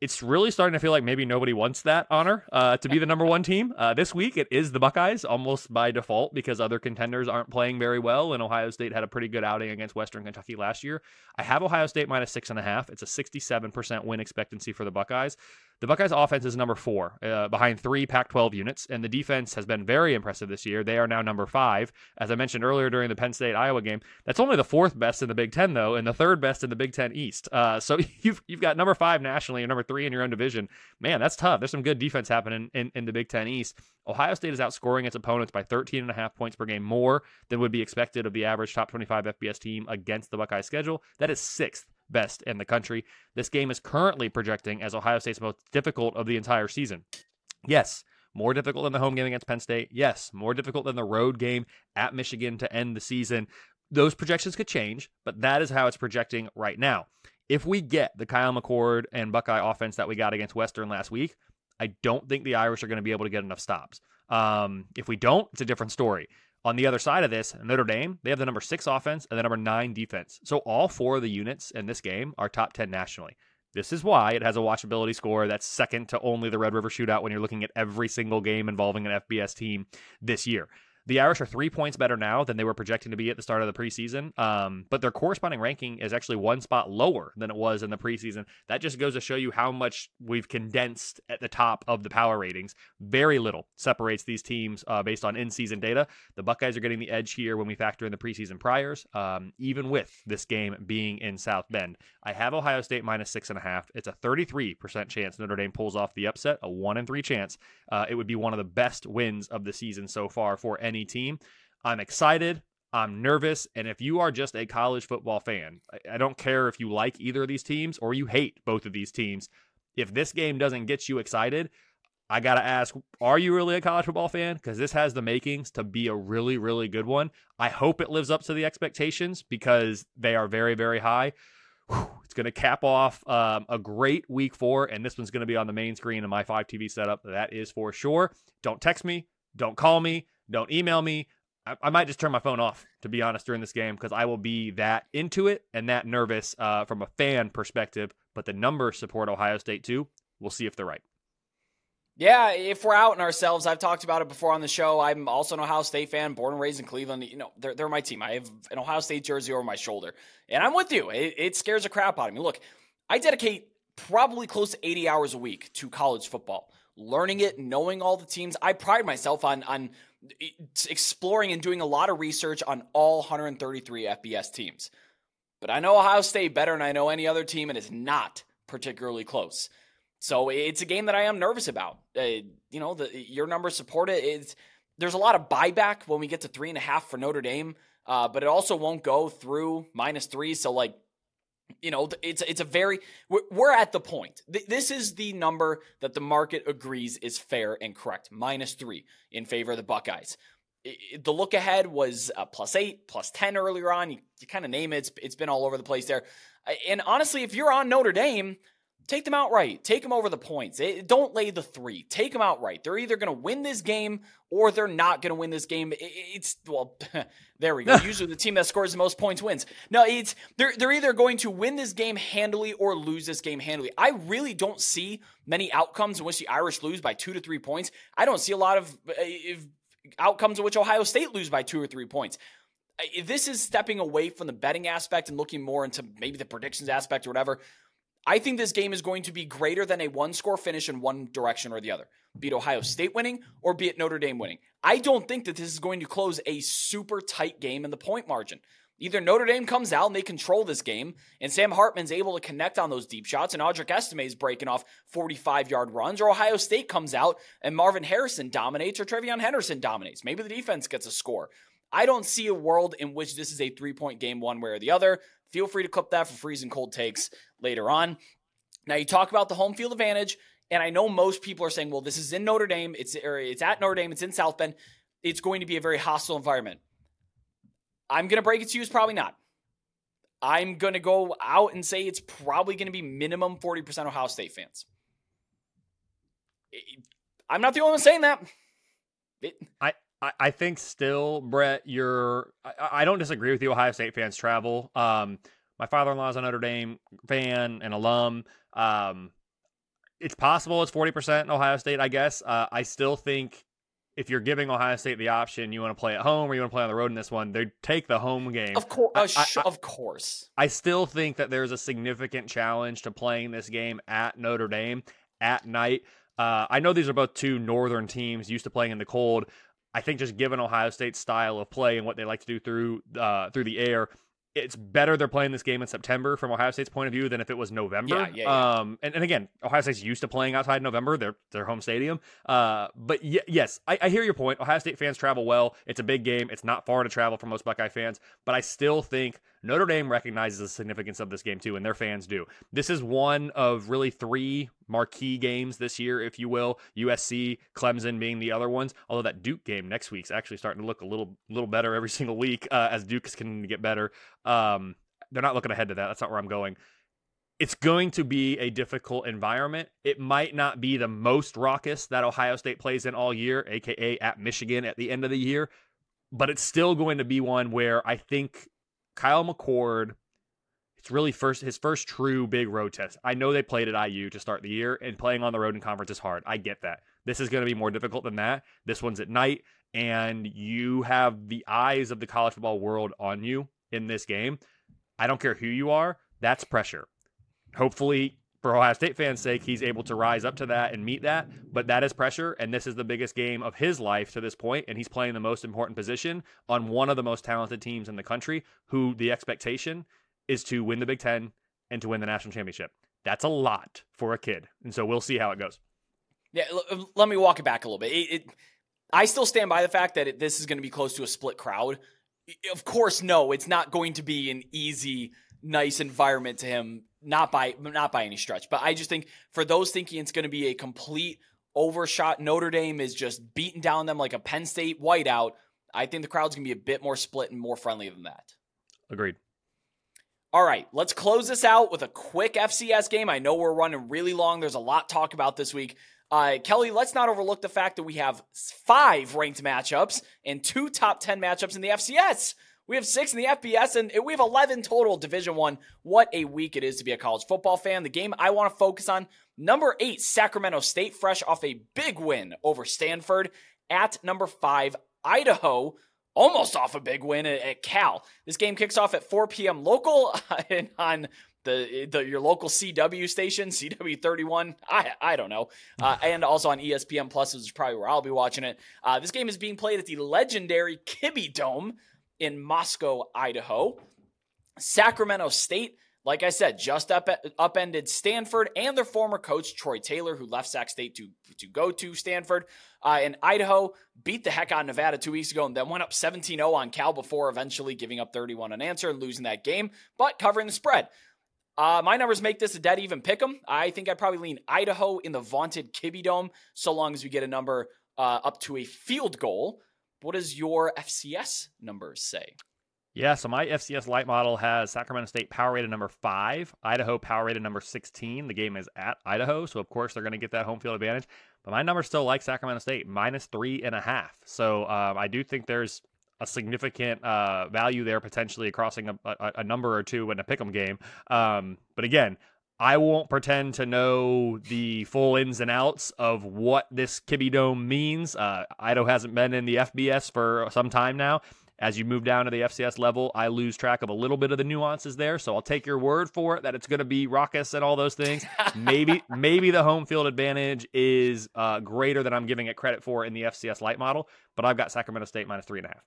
it's really starting to feel like maybe nobody wants that honor uh, to be the number one team. Uh, this week, it is the Buckeyes almost by default because other contenders aren't playing very well, and Ohio State had a pretty good outing against Western Kentucky last year. I have Ohio State minus six and a half. It's a 67% win expectancy for the Buckeyes. The Buckeyes offense is number four, uh, behind three Pac 12 units, and the defense has been very impressive this year. They are now number five. As I mentioned earlier during the Penn State Iowa game, that's only the fourth best in the Big Ten, though, and the third best in the Big Ten East. Uh, so you've, you've got number five nationally and number three in your own division. Man, that's tough. There's some good defense happening in, in the Big Ten East. Ohio State is outscoring its opponents by 13 and a half points per game more than would be expected of the average top 25 FBS team against the Buckeye schedule. That is sixth best in the country. This game is currently projecting as Ohio State's most difficult of the entire season. Yes, more difficult than the home game against Penn State. Yes, more difficult than the road game at Michigan to end the season. Those projections could change, but that is how it's projecting right now. If we get the Kyle McCord and Buckeye offense that we got against Western last week, I don't think the Irish are going to be able to get enough stops. Um, if we don't, it's a different story. On the other side of this, Notre Dame, they have the number six offense and the number nine defense. So all four of the units in this game are top 10 nationally. This is why it has a watchability score that's second to only the Red River Shootout when you're looking at every single game involving an FBS team this year. The Irish are three points better now than they were projecting to be at the start of the preseason, um, but their corresponding ranking is actually one spot lower than it was in the preseason. That just goes to show you how much we've condensed at the top of the power ratings. Very little separates these teams uh, based on in season data. The Buckeyes are getting the edge here when we factor in the preseason priors, um, even with this game being in South Bend. I have Ohio State minus six and a half. It's a 33% chance Notre Dame pulls off the upset, a one in three chance. Uh, it would be one of the best wins of the season so far for any any team. I'm excited. I'm nervous. And if you are just a college football fan, I don't care if you like either of these teams or you hate both of these teams. If this game doesn't get you excited, I got to ask, are you really a college football fan? Because this has the makings to be a really, really good one. I hope it lives up to the expectations because they are very, very high. Whew, it's going to cap off um, a great week four, and this one's going to be on the main screen in my 5 TV setup. That is for sure. Don't text me. Don't call me. Don't email me. I, I might just turn my phone off, to be honest, during this game because I will be that into it and that nervous uh, from a fan perspective. But the numbers support Ohio State too. We'll see if they're right. Yeah, if we're out in ourselves, I've talked about it before on the show. I'm also an Ohio State fan, born and raised in Cleveland. You know, they're, they're my team. I have an Ohio State jersey over my shoulder, and I'm with you. It, it scares the crap out of me. Look, I dedicate probably close to 80 hours a week to college football, learning it, knowing all the teams. I pride myself on on exploring and doing a lot of research on all 133 FBS teams. But I know Ohio State better than I know any other team, and it's not particularly close. So it's a game that I am nervous about. Uh, you know, the, your numbers support it. It's, there's a lot of buyback when we get to three and a half for Notre Dame, uh, but it also won't go through minus three. So like you know, it's it's a very we're at the point. This is the number that the market agrees is fair and correct. Minus three in favor of the Buckeyes. The look ahead was uh, plus eight, plus ten earlier on. You, you kind of name it. It's, it's been all over the place there. And honestly, if you're on Notre Dame, Take them outright. Take them over the points. don't lay the three. Take them outright. They're either going to win this game or they're not going to win this game. It's well, there we go. Usually the team that scores the most points wins. No, it's they're they're either going to win this game handily or lose this game handily. I really don't see many outcomes in which the Irish lose by two to three points. I don't see a lot of uh, outcomes in which Ohio State lose by two or three points. This is stepping away from the betting aspect and looking more into maybe the predictions aspect or whatever. I think this game is going to be greater than a one score finish in one direction or the other. Be it Ohio State winning or be it Notre Dame winning. I don't think that this is going to close a super tight game in the point margin. Either Notre Dame comes out and they control this game, and Sam Hartman's able to connect on those deep shots, and Audric Estime is breaking off 45 yard runs, or Ohio State comes out and Marvin Harrison dominates, or TreVeyon Henderson dominates. Maybe the defense gets a score. I don't see a world in which this is a three point game one way or the other. Feel free to clip that for freezing cold takes later on. Now you talk about the home field advantage, and I know most people are saying, "Well, this is in Notre Dame. It's or it's at Notre Dame. It's in South Bend. It's going to be a very hostile environment." I'm going to break it to you, it's probably not. I'm going to go out and say it's probably going to be minimum 40% Ohio State fans. I'm not the only one saying that. It, I, I think still, Brett, you're. I, I, don't disagree with you. Ohio State fans travel. Um, my father-in-law is a Notre Dame fan and alum. Um, it's possible it's forty percent in Ohio State. I guess. Uh, I still think if you're giving Ohio State the option, you want to play at home or you want to play on the road in this one, they take the home game. Of course, uh, sh- of course. I still think that there's a significant challenge to playing this game at Notre Dame at night. Uh, I know these are both two northern teams used to playing in the cold. I think just given Ohio State's style of play and what they like to do through uh, through the air, it's better they're playing this game in September from Ohio State's point of view than if it was November. Yeah, yeah, yeah. Um, and, and again, Ohio State's used to playing outside November, their their home stadium. Uh, but y- yes, I, I hear your point. Ohio State fans travel well. It's a big game. It's not far to travel for most Buckeye fans, but I still think Notre Dame recognizes the significance of this game too, and their fans do. This is one of really three marquee games this year, if you will. USC, Clemson being the other ones. Although that Duke game next week's actually starting to look a little little better every single week uh, as Duke's can get better. Um, they're not looking ahead to that. That's not where I'm going. It's going to be a difficult environment. It might not be the most raucous that Ohio State plays in all year, aka at Michigan at the end of the year, but it's still going to be one where I think Kyle McCord, it's really first his first true big road test. I know they played at IU to start the year, and playing on the road in conference is hard. I get that. This is going to be more difficult than that. This one's at night, and you have the eyes of the college football world on you in this game. I don't care who you are, that's pressure. Hopefully, for Ohio State fans' sake, he's able to rise up to that and meet that. But that is pressure, and this is the biggest game of his life to this point, and he's playing the most important position on one of the most talented teams in the country, who the expectation is to win the Big Ten and to win the national championship. That's a lot for a kid, and so we'll see how it goes. Yeah, let me walk it back a little bit. It, it, I still stand by the fact that it, this is going to be close to a split crowd. Of course, no, it's not going to be an easy, nice environment to him not by not by any stretch. But I just think for those thinking it's going to be a complete overshot, Notre Dame is just beating down them like a Penn State whiteout. I think the crowd's going to be a bit more split and more friendly than that. Agreed. All right, let's close this out with a quick FCS game. I know we're running really long. There's a lot to talk about this week. Uh, Kelley, let's not overlook the fact that we have five ranked matchups and two top 10 matchups in the FCS. We have six in the FBS, and we have 11 total Division One. What a week it is to be a college football fan. The game I want to focus on, number eight, Sacramento State, fresh off a big win over Stanford. At number five, Idaho, almost off a big win at, Cal. This game kicks off at 4 p.m. local on the, the your local CW station, CW31. I I don't know, uh, and also on ESPN Plus, which is probably where I'll be watching it. Uh, this game is being played at the legendary Kibbie Dome in Moscow, Idaho. Sacramento State, like I said, just up, upended Stanford and their former coach, Troy Taylor, who left Sac State to, to go to Stanford. Uh, and Idaho beat the heck out of Nevada two weeks ago and then went up 17 0 on Cal before eventually giving up 31 unanswered and losing that game, but covering the spread. Uh, my numbers make this a dead even pick 'em. I think I'd probably lean Idaho in the vaunted Kibbie Dome, so long as we get a number uh, up to a field goal. What does your FCS numbers say? Yeah, so my FCS light model has Sacramento State power rated number five, Idaho power rated number 16. The game is at Idaho, so of course they're going to get that home field advantage. But my number still like Sacramento State, minus three and a half. So um, I do think there's a significant uh, value there potentially crossing a, a, a, number or two in a pick'em game. Um, but again, I won't pretend to know the full ins and outs of what this Kibbie Dome means. Uh, Idaho hasn't been in the FBS for some time now. As you move down to the FCS level, I lose track of a little bit of the nuances there. So I'll take your word for it that it's going to be raucous and all those things. maybe maybe the home field advantage is uh, greater than I'm giving it credit for in the FCS light model. But I've got Sacramento State minus three and a half.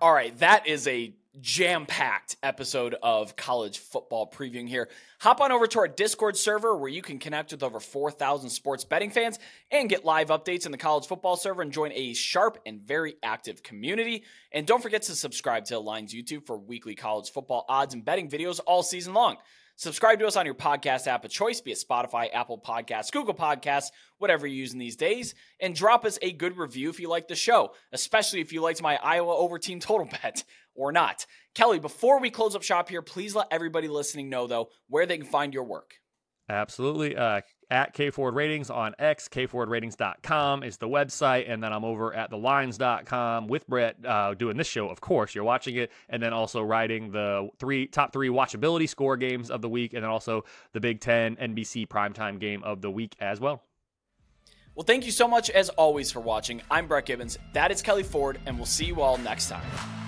All right, that is a jam packed episode of college football previewing here. Hop on over to our Discord server where you can connect with over 4,000 sports betting fans and get live updates in the college football server and join a sharp and very active community. And don't forget to subscribe to Align's YouTube for weekly college football odds and betting videos all season long. Subscribe to us on your podcast app of choice, be it Spotify, Apple Podcasts, Google Podcasts, whatever you're using these days, and drop us a good review if you like the show, especially if you liked my Iowa over team total bet or not. Kelley, before we close up shop here, please let everybody listening know, though, where they can find your work. Absolutely. Uh, at K Ford Ratings on X, kfordratings.com is the website. And then I'm over at thelines.com with Brett uh, doing this show, of course. You're watching it. And then also writing the three top three watchability score games of the week. And then also the Big Ten NBC primetime game of the week as well. Well, thank you so much, as always, for watching. I'm Brett Gibbons. That is Kelley Ford. And we'll see you all next time.